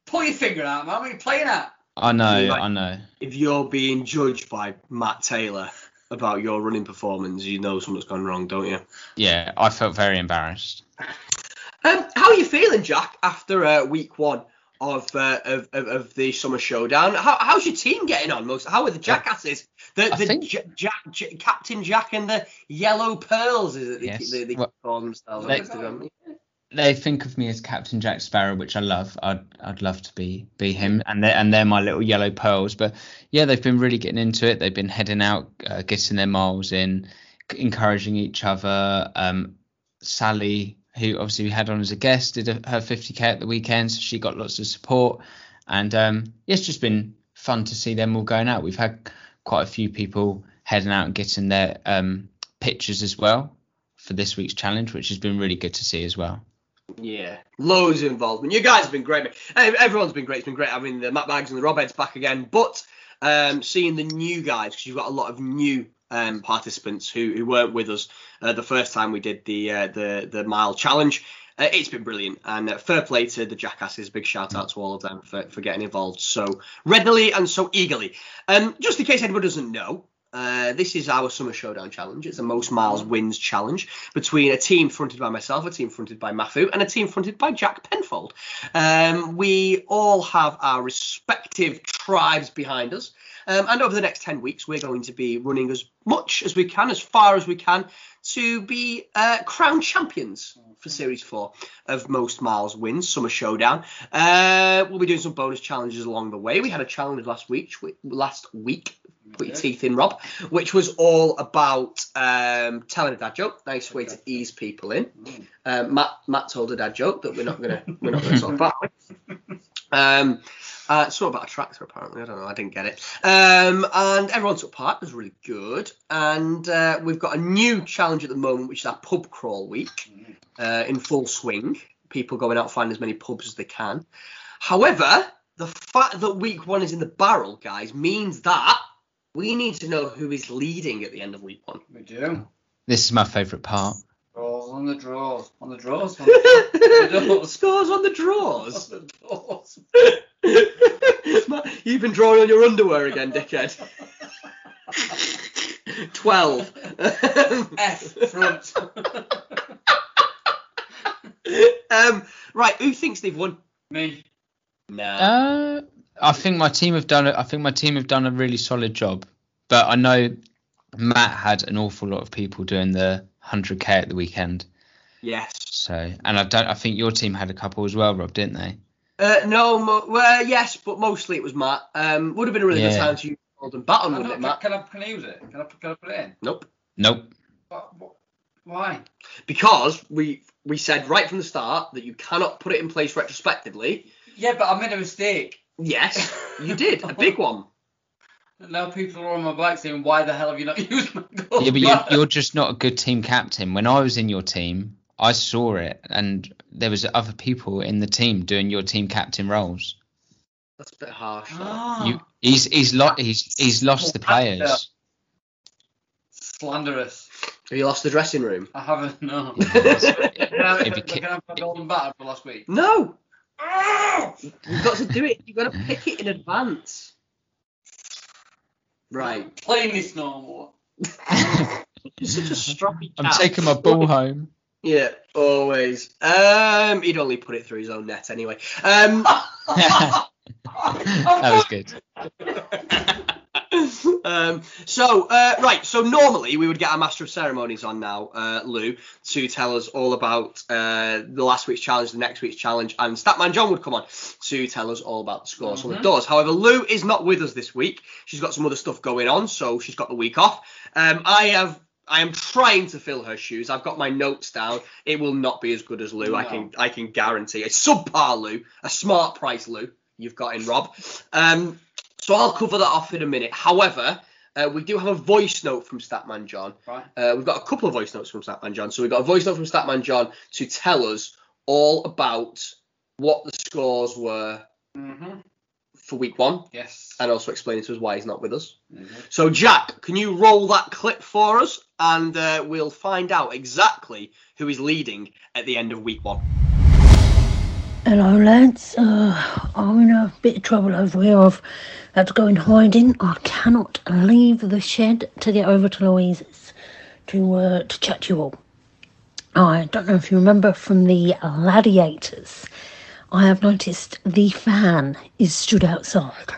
Pull your finger out, man. What are you playing at? I know, like- I know. If you're being judged by Matt Taylor about your running performance, you know something's gone wrong, don't you? Yeah, I felt very embarrassed. Um, how are you feeling, Jack, after uh, week one of, uh, of, of of the summer showdown? How, how's your team getting on? Most how are the jackasses? The the think- J- Jack, J- Captain Jack and the Yellow Pearls is it? They, Yes. they, they Well, call themselves on they- Instagram. They think of me as Captain Jack Sparrow, which I love. I'd I'd love to be be him, and they and they're my little yellow pearls. But yeah, they've been really getting into it. They've been heading out, uh, getting their miles in, c- encouraging each other. Um, Sally, who obviously we had on as a guest, did a, her 50k at the weekend, so she got lots of support. And um, it's just been fun to see them all going out. We've had quite a few people heading out and getting their um, pictures as well for this week's challenge, which has been really good to see as well. Yeah, loads of involvement. You guys have been great. Everyone's been great. It's been great having the Matt Bags and the Rob Heads back again. But um, seeing the new guys, because you've got a lot of new um, participants who, who weren't with us uh, the first time we did the uh, the the mile challenge. Uh, it's been brilliant, and uh, fair play to the jackasses. Big shout out to all of them for, for getting involved so readily and so eagerly. Um, just in case anybody doesn't know, Uh, this is our Summer Showdown Challenge. It's a most miles wins challenge between a team fronted by myself, a team fronted by Mafu, and a team fronted by Jack Penfold. Um, we all have our respective tribes behind us. Um, and over the next 10 weeks, we're going to be running as much as we can, as far as we can, to be uh, crown champions for Series 4 of Most Miles Wins, Summer Showdown. Uh, we'll be doing some bonus challenges along the way. We had a challenge last week, last week put your teeth in, Rob, which was all about um, telling a dad joke. Nice way to ease people in. Um, Matt Matt told a dad joke that we're not gonna *laughs* we're not gonna talk about. Um, uh, it's all about a tractor apparently. I don't know. I didn't get it. Um, and everyone took part. It was really good. And uh, we've got a new challenge at the moment, which is our pub crawl week uh, in full swing. People going out finding as many pubs as they can. However, the fact that week one is in the barrel, guys, means that we need to know who is leading at the end of week one. We do. This is my favourite part. Draws on the draws. On the draws. *laughs* On the draws. Scores on the draws. On the draws. You've been drawing on your underwear again, dickhead. Twelve. F front. um, right, who thinks they've won? Me. Nah. Uh, I think my team have done. A, I think my team have done a really solid job. But I know Matt had an awful lot of people doing the 100k at the weekend. yes. So, and I don't. I think your team had a couple as well, Rob, didn't they? Uh, no, mo- well, yes, but mostly it was Matt. Um, would have been a really good Yeah. time to use Golden Baton, wouldn't it, Matt? can, I, can I use it? Can I, can I put it in? Nope. Nope. What, what, why? Because we we said right from the start that you cannot put it in place retrospectively. Yeah, but I made a mistake. Yes, you did a big one. Now people are on my back saying, why the hell have you not *laughs* used my goal? Yeah, but you're, you're just not a good team captain. When I was in your team, I saw it, and there was other people in the team doing your team captain roles. That's a bit harsh. Ah, You, he's he's lo- he's he's lost the players. slanderous. Have you lost the dressing room? I haven't, no. *laughs* If can, I, you can I have my golden batter for last week? No. You've got to do it. You've got to pick it in advance. Right. Playing this *laughs* normal. You're such a stroppy I'm taking my ball home. Yeah, always. Um, he'd only put it through his own net anyway. Um, *laughs* that was good. *laughs* *laughs* um, so uh, right, so normally we would get our master of ceremonies on now, uh, Lou, to tell us all about uh, the last week's challenge, the next week's challenge, and Statman John would come on to tell us all about the score. So it does. However, Lou is not with us this week. She's got some other stuff going on, so she's got the week off. Um, I have. I am trying to fill her shoes. I've got my notes down. It will not be as good as Lou. I can I can guarantee. A subpar Lou, a smart price Lou. You've got in Rob. Um, so I'll cover that off in a minute. However, uh, we do have a voice note from Statman John. Right. Uh, we've got a couple of voice notes from Statman John. So we've got a voice note from Statman John to tell us all about what the scores were Mm-hmm. for week one Yes. and also explain to us why he's not with us. Mhm. So, Jack, can you roll that clip for us and uh, we'll find out exactly who is leading at the end of week one. Hello, lads. Uh, I'm in a bit of trouble over here. I've had to go in hiding. I cannot leave the shed to get over to Louise's to uh, to chat to you all. I don't know if you remember from the Gladiators. I have noticed the fan is stood outside.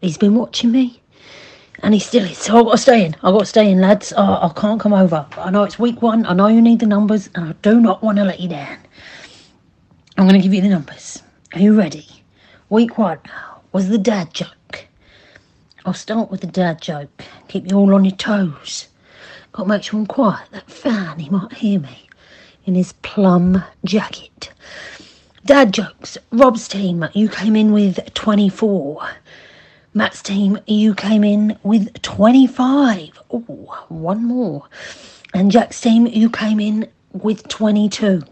He's been watching me, and he still is. So I've got to stay in. I've got to stay in, lads. I, I can't come over. I know it's week one. I know you need the numbers, and I do not want to let you down. I'm going to give you the numbers. Are you ready? Week one was the dad joke. I'll start with the dad joke. Keep you all on your toes. Got to make sure I'm quiet. That fan, he might hear me in his plum jacket. Dad jokes. Rob's team, you came in with 24. Matt's team, you came in with 25. Oh, one more. And Jack's team, you came in with 22.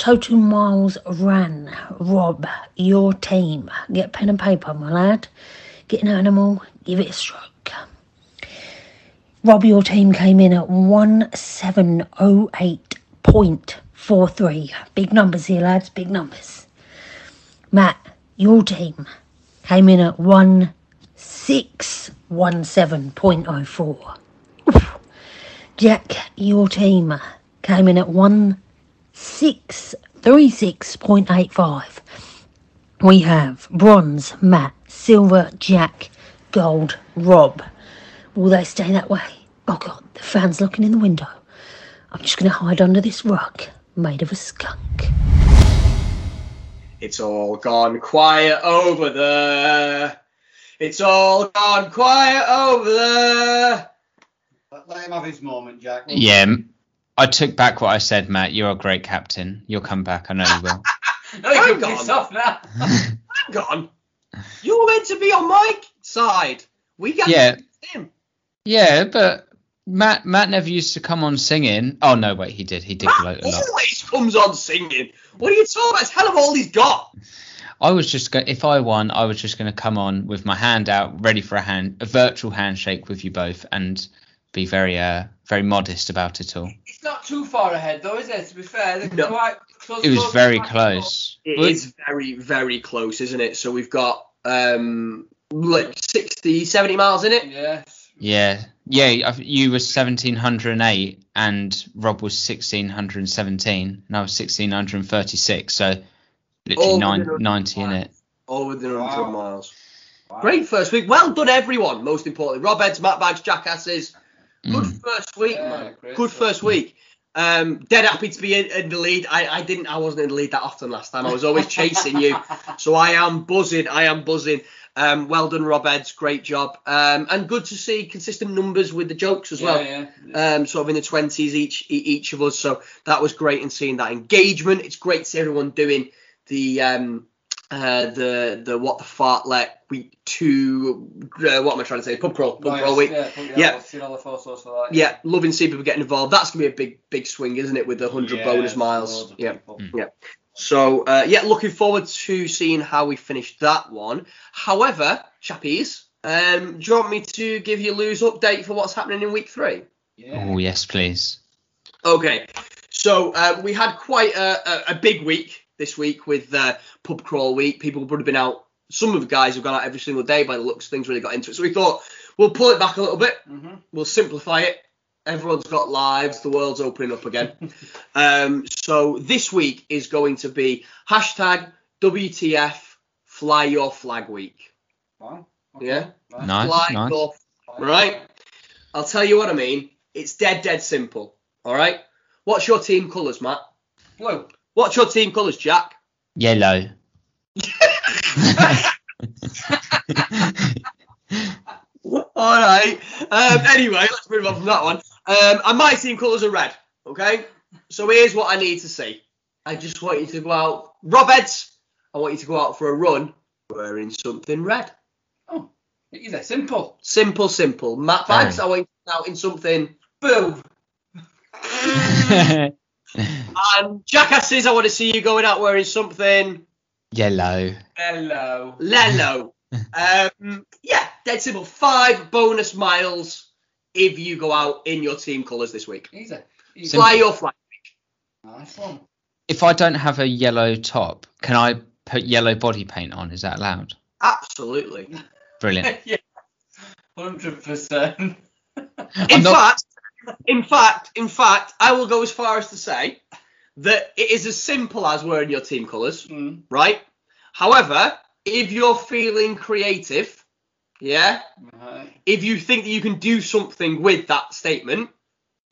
Total miles ran. Rob, your team. Get pen and paper, my lad. Get an animal, give it a stroke. Rob, your team came in at 1708.43. Big numbers here, lads, big numbers. Matt, your team came in at 617.04. Oof. Jack, your team came in at 1636.85. We have bronze, Matt, silver, Jack, gold, Rob. Will they stay that way? Oh god, the fan's looking in the window. I'm just going to hide under this rug made of a skunk. It's all gone quiet over there. It's all gone quiet over there. Let him have his moment, Jack. Yeah, m- I took back what I said, Matt. You're a great captain. You'll come back. I know you will. *laughs* No, you Hang can on. piss off now. *laughs* Hang on. You're meant to be on my side. We got Yeah. him. yeah, but Matt Matt never used to come on singing. Oh no, wait, he did. He did gloat a lot. Always comes on singing. What are you talking about? It's hell of all he's got. I was just go- if I won, I was just going to come on with my hand out, ready for a hand, a virtual handshake with you both, and be very uh very modest about it all. It's not too far ahead, though, is it? To be fair, they're No. quite close. It was close very close. It But- is very, very close, isn't it? So we've got um like 60, 70 miles in it. Yes. Yeah, yeah. You were seventeen hundred and eight, and Rob was sixteen hundred and seventeen, and I was sixteen hundred and thirty six. So literally nine, within a- 90 in it. All within 100 Wow. miles. Wow. Great first week. Well done, everyone. Most importantly, Rob Eds, Matt Bags, Jackasses. Good Mm. first week, man. great Good first week. Um, dead happy to be in, in the lead. I, I didn't. I wasn't in the lead that often last time. I was always chasing you. *laughs* So I am buzzing. I am buzzing. Um, well done, Rob Eds. Great job. Um, and good to see consistent numbers with the jokes as well. Yeah, yeah. Um, sort of in the twenties each e- each of us. So that was great in seeing that engagement. It's great to see everyone doing the um, uh, the the what the Fartlek week two. Uh, what am I trying to say? Pub crawl. Pub Nice, crawl week. Yeah, yeah, Yeah. Seen all the photos for that. Yeah, loving seeing people getting involved. That's gonna be a big, big swing, isn't it, with the hundred Yeah, bonus miles? Yeah, people. yeah. So uh, yeah, looking forward to seeing how we finish that one. However, chappies, um, do you want me to give you a Lou's update for what's happening in week three? Yeah. Oh yes, please. Okay, so uh, we had quite a, a, a big week this week with uh, pub crawl week. People would have been out. Some of the guys have gone out every single day by the looks of things. Really got into it. So we thought we'll pull it back a little bit. Mm-hmm. We'll simplify it. Everyone's got lives. The world's opening up again. *laughs* um, so this week is going to be hashtag WTF Fly Your Flag Week. Wow. Yeah. Nice. Nice, Fly nice. your right? I'll tell you what I mean. It's dead, dead simple. All right. What's your team colours, Matt? Blue. What's your team colours, Jack? Yellow. *laughs* All right. Um, anyway, let's move on from that one. Um, and my team colours are red. Okay. So here's what I need to see. I just want you to go out, Rob Eds. I want you to go out for a run wearing something red. Oh, easy, simple. Simple, simple. Matt Very. Bags, I want you to go out in something. Blue. *laughs* And Jackasses, I want to see you going out wearing something. Yellow. Hello. Lello. *laughs* um, yeah, dead simple. Five bonus miles if you go out in your team colours this week. Easy. Easy. Fly your flag. Nice one. If I don't have a yellow top, can I put yellow body paint on? Is that allowed? Absolutely. Brilliant. *laughs* yeah. Hundred percent. In I'm not- fact, in fact, in fact, I will go as far as to say that it is as simple as wearing your team colours, Mm. right? However, if you're feeling creative, yeah, if you think that you can do something with that statement,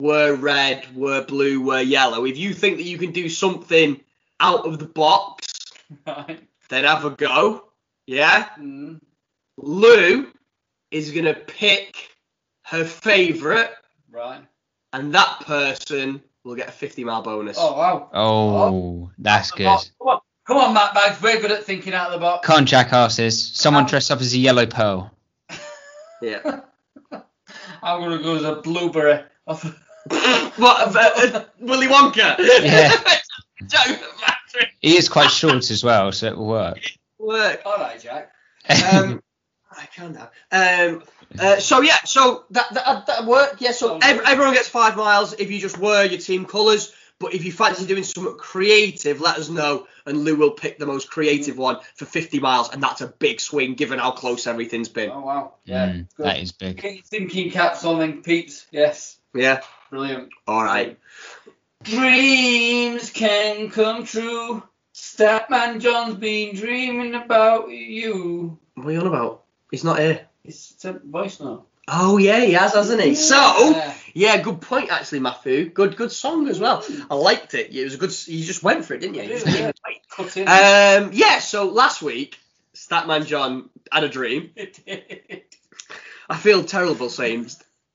we're red, we're blue, we're yellow, if you think that you can do something out of the box, Right. then have a go. Yeah? Mm. Lou is going to pick her favourite, Right. and that person will get a 50 mile bonus. Oh wow. Oh, that's good. Come on, come on, Matt Bags. We're good at thinking out of the box. Come on, jackasses. Someone dressed up as a yellow pearl. *laughs* Yeah. I'm gonna go as a blueberry. *laughs* what? Uh, uh, Willy Wonka? Yeah. *laughs* Joke factory. He is quite short as well, so it will work. Work. All right, Jack. Um, I can't now. Um, uh, so yeah, so that that that work. Yeah, so ev- everyone gets five miles if you just wear your team colours. But if you fancy doing something creative, let us know, and Lou will pick the most creative one for 50 miles, and that's a big swing given how close everything's been. Oh wow. Yeah. Mm, that is big. Get your thinking caps on then, peeps. Yes. Yeah. Brilliant. All right. Dreams can come true. Statman John's been dreaming about you. What are you on about? He's not here. It's sent voice note. Oh yeah, he has, hasn't he? So Yeah. yeah, good point actually, Matthew. Good, good song as well. I liked it. It was a good. You just went for it, didn't you? Yeah. didn't even. Cut. Um, yeah. So last week, Statman John had a dream. *laughs* I feel terrible saying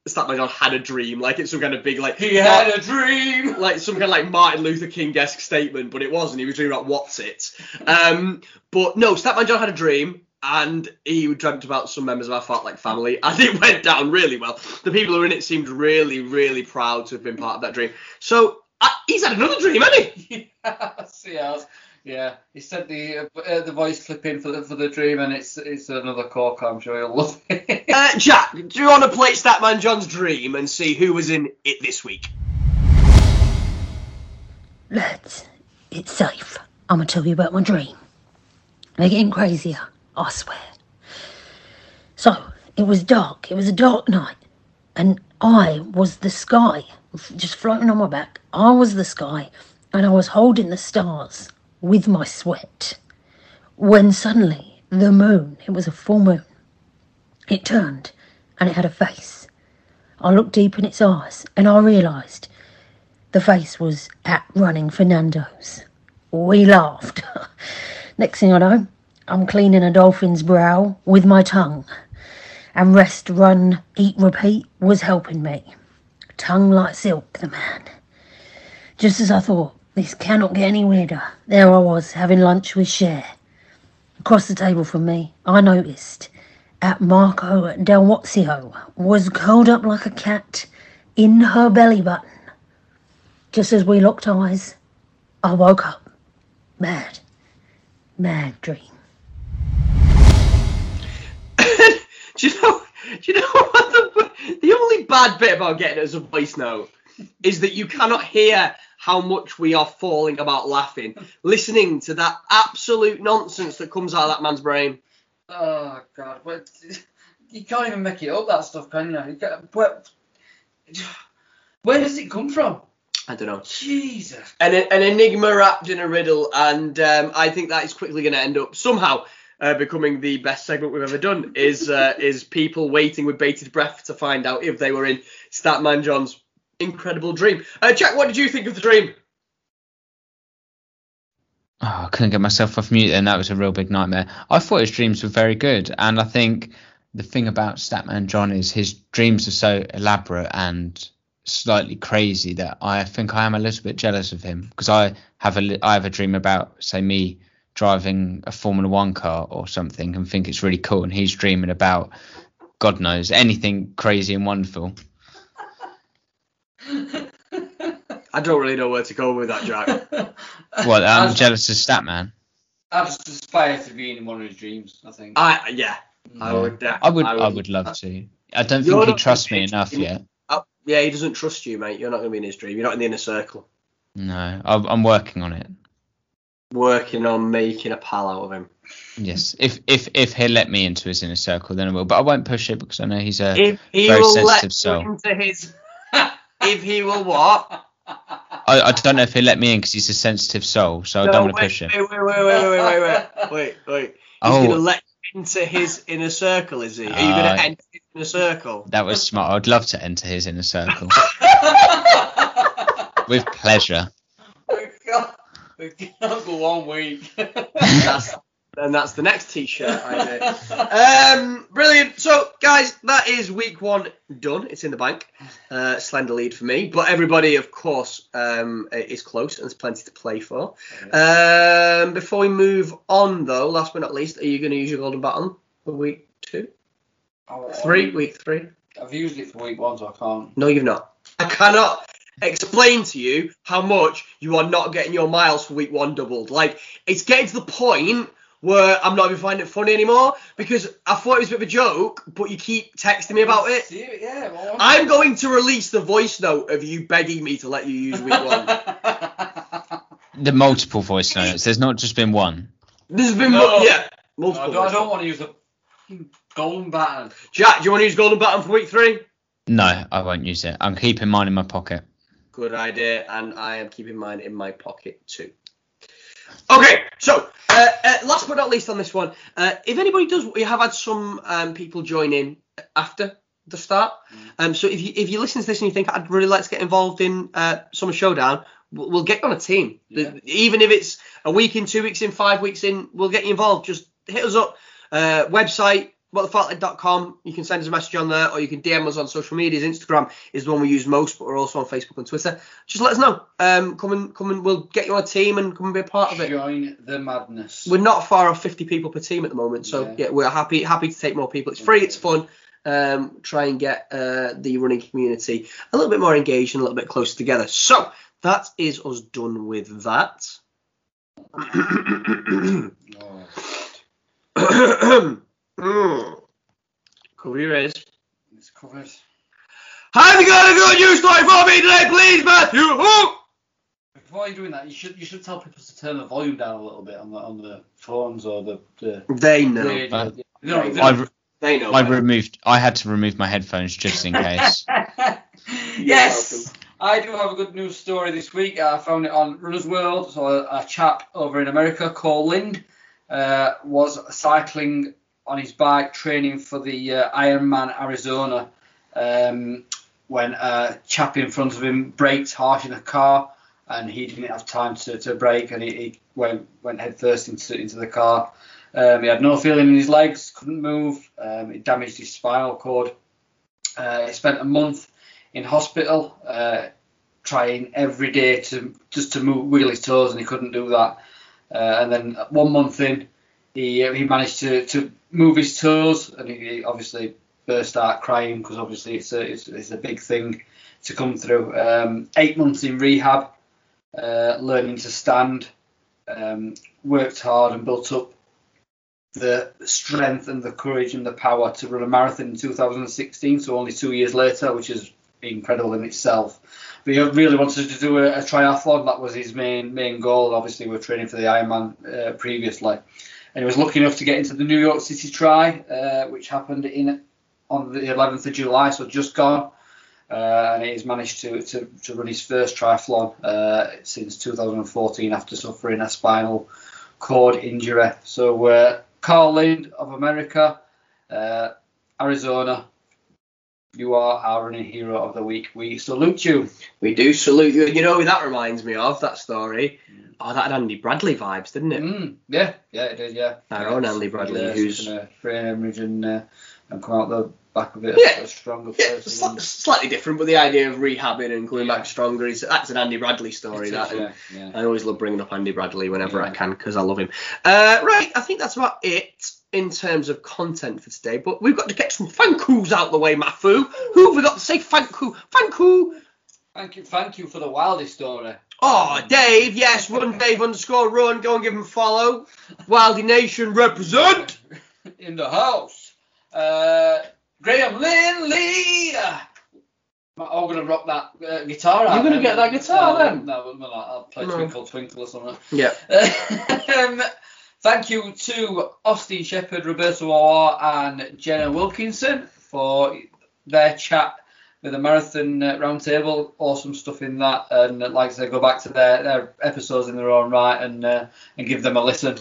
Statman John had a dream, like it's some kind of big like he had a dream. like some kind of like Martin Luther King esque statement, but it wasn't. He was dreaming about what's it. Um, but no, Statman John had a dream, and he dreamt about some members of our like family, *laughs* and it went down really well. The people who were in it seemed really, really proud to have been part of that dream. So uh, he's had another dream, hasn't he? *laughs* yes, he has. Yeah, he sent the uh, uh, the voice clip in for the for the dream, and it's it's another cork. I'm sure you'll love it. *laughs* Uh, Jack, do you want to play Statman John's dream and see who was in it this week? Lads, it's safe. I'm gonna tell you about my dream. They're getting crazier, I swear. So, it was dark. It was a dark night. And I was the sky, just floating on my back. I was the sky, and I was holding the stars with my sweat. When suddenly, the moon, it was a full moon, it turned and it had a face. I looked deep in its eyes and I realised the face was at running Fernando's. We laughed. *laughs* Next thing I know, I'm cleaning a dolphin's brow with my tongue. And rest, run, eat, repeat was helping me. Tongue like silk, the man. Just as I thought, this cannot get any weirder, there I was having lunch with Cher. Across the table from me, I noticed at Marco Del Wazio was curled up like a cat in her belly button. Just as we locked eyes, I woke up. Mad, mad dream. Do you know? *laughs* Do you know *laughs* what the, *laughs* the only bad bit about getting it as a voice note is that you cannot hear how much we are falling about laughing listening to that absolute nonsense that comes out of that man's brain. oh God, but you can't even make it up that stuff, can you? you but, *sighs* where does it come from? I don't know. Jesus. An, an enigma wrapped in a riddle, and um, I think that is quickly going to end up somehow uh, becoming the best segment we've ever done. Is uh, is people waiting with bated breath to find out if they were in Statman John's incredible dream? Uh, Jack, what did you think of the dream? Oh, I couldn't get myself off mute, and that was a real big nightmare. I thought his dreams were very good, and I think the thing about Statman John is his dreams are so elaborate and slightly crazy that I think I am a little bit jealous of him because I have a I have a dream about say me driving a Formula One car or something and think it's really cool, and he's dreaming about God knows anything crazy and wonderful. *laughs* I don't really know where to go with that, Jack. *laughs* Well, I'm I'd- jealous of Statman. I just aspire to be in one of his dreams. I think. I yeah, I would. Uh, I would I would love to. I don't think he not trusts me enough in- yet. Oh, yeah, he doesn't trust you, mate. You're not going to be in his dream. You're not in the inner circle. No, I'm I'm working on it. Working on making a pal out of him. Yes, if if if he'll let me into his inner circle, then I will. But I won't push it because I know he's a If he very will sensitive let soul. into his, *laughs* if he will what? I, I don't know if he'll let me in because he's a sensitive soul, so I don't want to push him. Wait, wait, wait, wait, wait, wait, wait, wait, wait. He's Oh. gonna let you into his inner circle, is he? Are you Uh, gonna enter his inner circle? That was smart. I'd love to enter his inner circle *laughs* with pleasure. *laughs* Can't, we go one week. *laughs* That's, and that's the next T-shirt idea. *laughs* Um, brilliant. So, guys, that is week one done. It's in the bank. Uh, slender lead for me, but everybody, of course, um, is close and there's plenty to play for. Um, before we move on, though, last but not least, are you going to use your golden baton for week two, three, week three? I've used it for week one, so I can't. No, you've not. I cannot explain to you how much you are not getting your miles for week one doubled. Like, it's getting to the point where I'm not even finding it funny anymore because I thought it was a bit of a joke, but you keep texting me about it. Yeah, well, I'm going to release the voice note of you begging me to let you use week one. *laughs* The multiple voice notes. There's not just been one. This has been No. mu- yeah I don't, I don't want to use the golden button. Jack, do you want to use golden button for week three? No, I won't use it. I'm keeping mine in my pocket. Good idea, and I am keeping mine in my pocket too. Okay, so uh, uh, last but not least on this one, uh, if anybody does, we have had some um, people join in after the start. Um, so if you if you listen to this and you think I'd really like to get involved in uh, Summer Showdown, we'll, we'll get you on a team. Yeah. Even if it's a week in, two weeks in, five weeks in, we'll get you involved. Just hit us up. Uh, website whatthefartlek.com. You can send us a message on there, or you can DM us on social medias. Instagram is the one we use most, but we're also on Facebook and Twitter. Just let us know. Um, come and come and we'll get you on a team and come and be a part of it. Join the madness. We're not far off 50 people per team at the moment, so Yeah. yeah, we're happy happy to take more people. It's free, it's fun. Um, try and get uh, the running community a little bit more engaged and a little bit closer together. So that is us done with that. *coughs* Oh, *coughs* *coughs* Cover your ears. it's covered. Have you got a good news story for me today, please, Matthew? Who? Before you're doing that, you should you should tell people to turn the volume down a little bit on the on the phones or the the. They know. radio. Uh, no, they I, don't- They know. I better. removed. I had to remove my headphones just in case. *laughs* yes, I do have a good news story this week. I found it on Runner's World. So a, a chap over in America called Lind uh, was cycling on his bike, training for the uh, Ironman Arizona. Um, when a chap in front of him braked harsh in a car, and he didn't have time to, to brake, and he, he went went headfirst into into the car. Um, he had no feeling in his legs, couldn't move. Um, it damaged his spinal cord. Uh, he spent a month in hospital, uh, trying every day to just to move, wiggle his toes, and he couldn't do that. Uh, and then one month in, he he managed to, to move his toes, and he, obviously burst out crying because obviously it's a it's, it's a big thing to come through. Um, eight months in rehab, uh, learning to stand, um, worked hard and built up the strength and the courage and the power to run a marathon in 2016. So only two years later, which is incredible in itself. But he really wanted to do a, a triathlon. That was his main main goal. Obviously, we're training for the Ironman uh, previously, and he was lucky enough to get into the New York City Tri, uh, which happened in on the 11th of July, so just gone. Uh, and he's managed to, to, to run his first triathlon uh, since 2014 after suffering a spinal cord injury. So, uh, Carl Lind of America, uh, Arizona, you are our running hero of the week. We salute you. We do salute you. You know who that reminds me of, that story? Oh, that had Andy Bradley vibes, didn't it? Mm, yeah, yeah, it did, yeah. Our yeah, own Andy Bradley, who's- a brain hemorrhage and, uh, and come out the back of it Yeah. a, a stronger Yeah, person. slightly different, but the idea of rehabbing and coming Yeah. back stronger is that's an Andy Bradley story. It that is, and yeah, yeah. I always love bringing up Andy Bradley whenever I can because I love him. Uh, right, I think that's about it in terms of content for today. But we've got to get some thank yous out the way, Mafu. Who have we got to say thank you? Thank you. Thank you, thank you for the wildest story. Oh, Dave, yes, run Dave underscore run. Go and give him a follow. Wildy Nation represent. *laughs* in the house. Uh, Graham Linley. Uh, I'm gonna rock that uh, guitar out. You're gonna get that guitar no, then? No, I'll play No. Twinkle Twinkle or something. Yeah. *laughs* um, thank you to Austin Shepherd, Roberto Awar, and Jenna Wilkinson for their chat with the Marathon uh, Roundtable. Awesome stuff in that, and uh, like I said, go back to their, their episodes in their own right and uh, and give them a listen.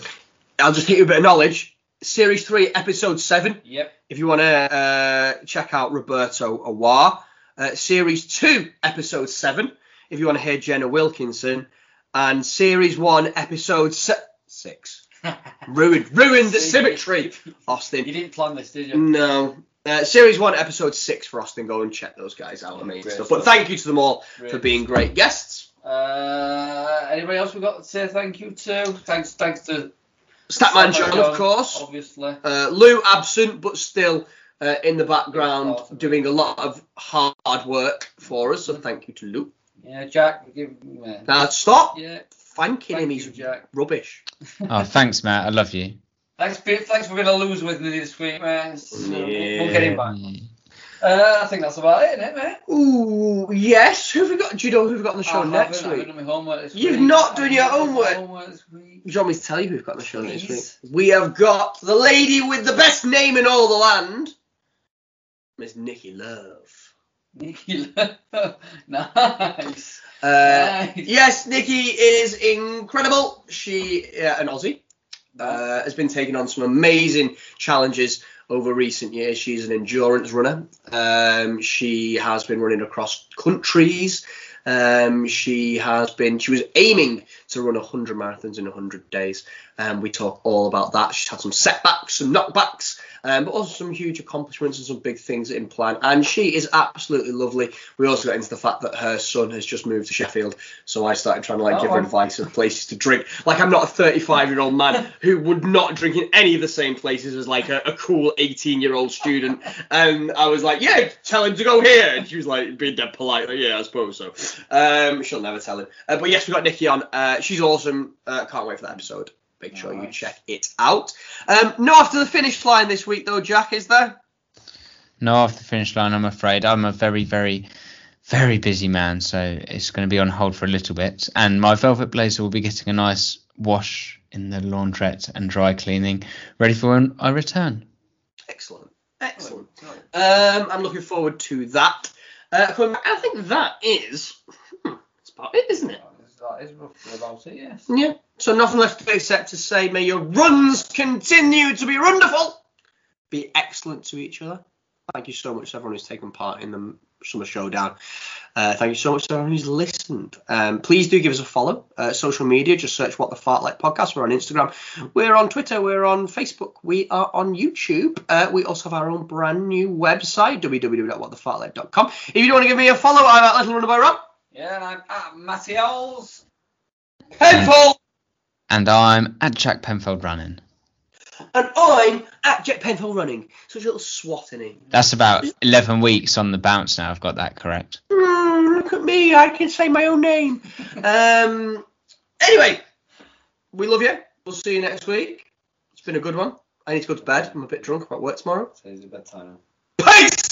I'll just hit you a bit of knowledge. Series 3, Episode 7. Yep. if you want to uh, check out Roberto Awar. Uh, series 2, Episode 7, if you want to hear Jenna Wilkinson. And Series 1, Episode se- 6. *laughs* ruined, ruined the symmetry, Austin. You didn't plan this, did you? No. Uh, series 1, Episode 6 for Austin. Go and check those guys out. Great stuff. stuff. But thank you to them all Great for being great guests. Uh, anybody else we got to say thank you to? Thanks, thanks to Statman John, of course. obviously. Uh, Lou absent, but still uh, in the background Awesome. doing a lot of hard work for us. So thank you to Lou. Yeah, Jack. Give, yeah. Now stop yeah. thanking Thank him. you, He's Jack. rubbish. Oh, thanks, Matt. I love you. Thanks, Pete. Thanks for being a loser with me this week, man. It's, uh, We'll get him back. Uh, I think that's about it, isn't it, mate? Ooh, yes. Who have we got? Do you know who we've got on the show I next week? done my homework this You've week. not done your I done my homework? homework this week. Do you want me to tell you who we've got on the show next week? We have got the lady with the best name in all the land, Miss Nikki Love. Nikki, Love, *laughs* nice. Uh, Nice. Yes, Nikki is incredible. She, uh, an Aussie, uh, has been taking on some amazing challenges over recent years. She's an endurance runner. Um, she has been running across countries. Um, she has been. She was aiming to run 100 marathons in 100 days. And we talk all about that. She's had some setbacks, some knockbacks, um, but also some huge accomplishments and some big things in plan. And she is absolutely lovely. We also got into the fact that her son has just moved to Sheffield, so I started trying to like give her Oh. advice of places to drink. Like I'm not a 35 year old man *laughs* who would not drink in any of the same places as like a, a cool 18 year old student. And I was like, yeah, tell him to go here. And she was like, being dead polite, like, yeah, I suppose so. Um, she'll never tell him. Uh, but yes, we got Nikki on. Uh, she's awesome. Uh, can't wait for that episode. Make sure you check it out. Um, no after the finish line this week though, Jack, is there? No, off the finish line, I'm afraid. I'm a very, very, very busy man, so it's going to be on hold for a little bit. And my velvet blazer will be getting a nice wash in the laundrette and dry cleaning, ready for when I return. Excellent. Excellent. Um, I'm looking forward to that. Uh, I think that is hmm, that's about it, isn't it? That is roughly about it, yes. Yeah. So nothing left except to say, may your runs continue to be wonderful, be excellent to each other. Thank you so much to everyone who's taken part in the summer showdown. Uh, thank you so much to everyone who's listened. Um, please do give us a follow. Uh, social media, just search What the Fartlek Podcast. We're on Instagram. We're on Twitter. We're on Facebook. We are on YouTube. Uh, we also have our own brand new website, www.whatthefartlek.com. If you don't want to give me a follow, I'm at Little Runner by Rob. Yeah, and I'm at Matty Owls. Penfold. And I'm at Jack Penfold running. And I'm at Jet Penfold Running. Such a little swat in him. That's about 11 weeks on the bounce now. I've got that correct. Mm, look at me, I can say my own name. um, anyway, we love you. We'll see you next week. It's been a good one. I need to go to bed. I'm a bit drunk. I'm at work tomorrow. Today's a bedtime. Peace!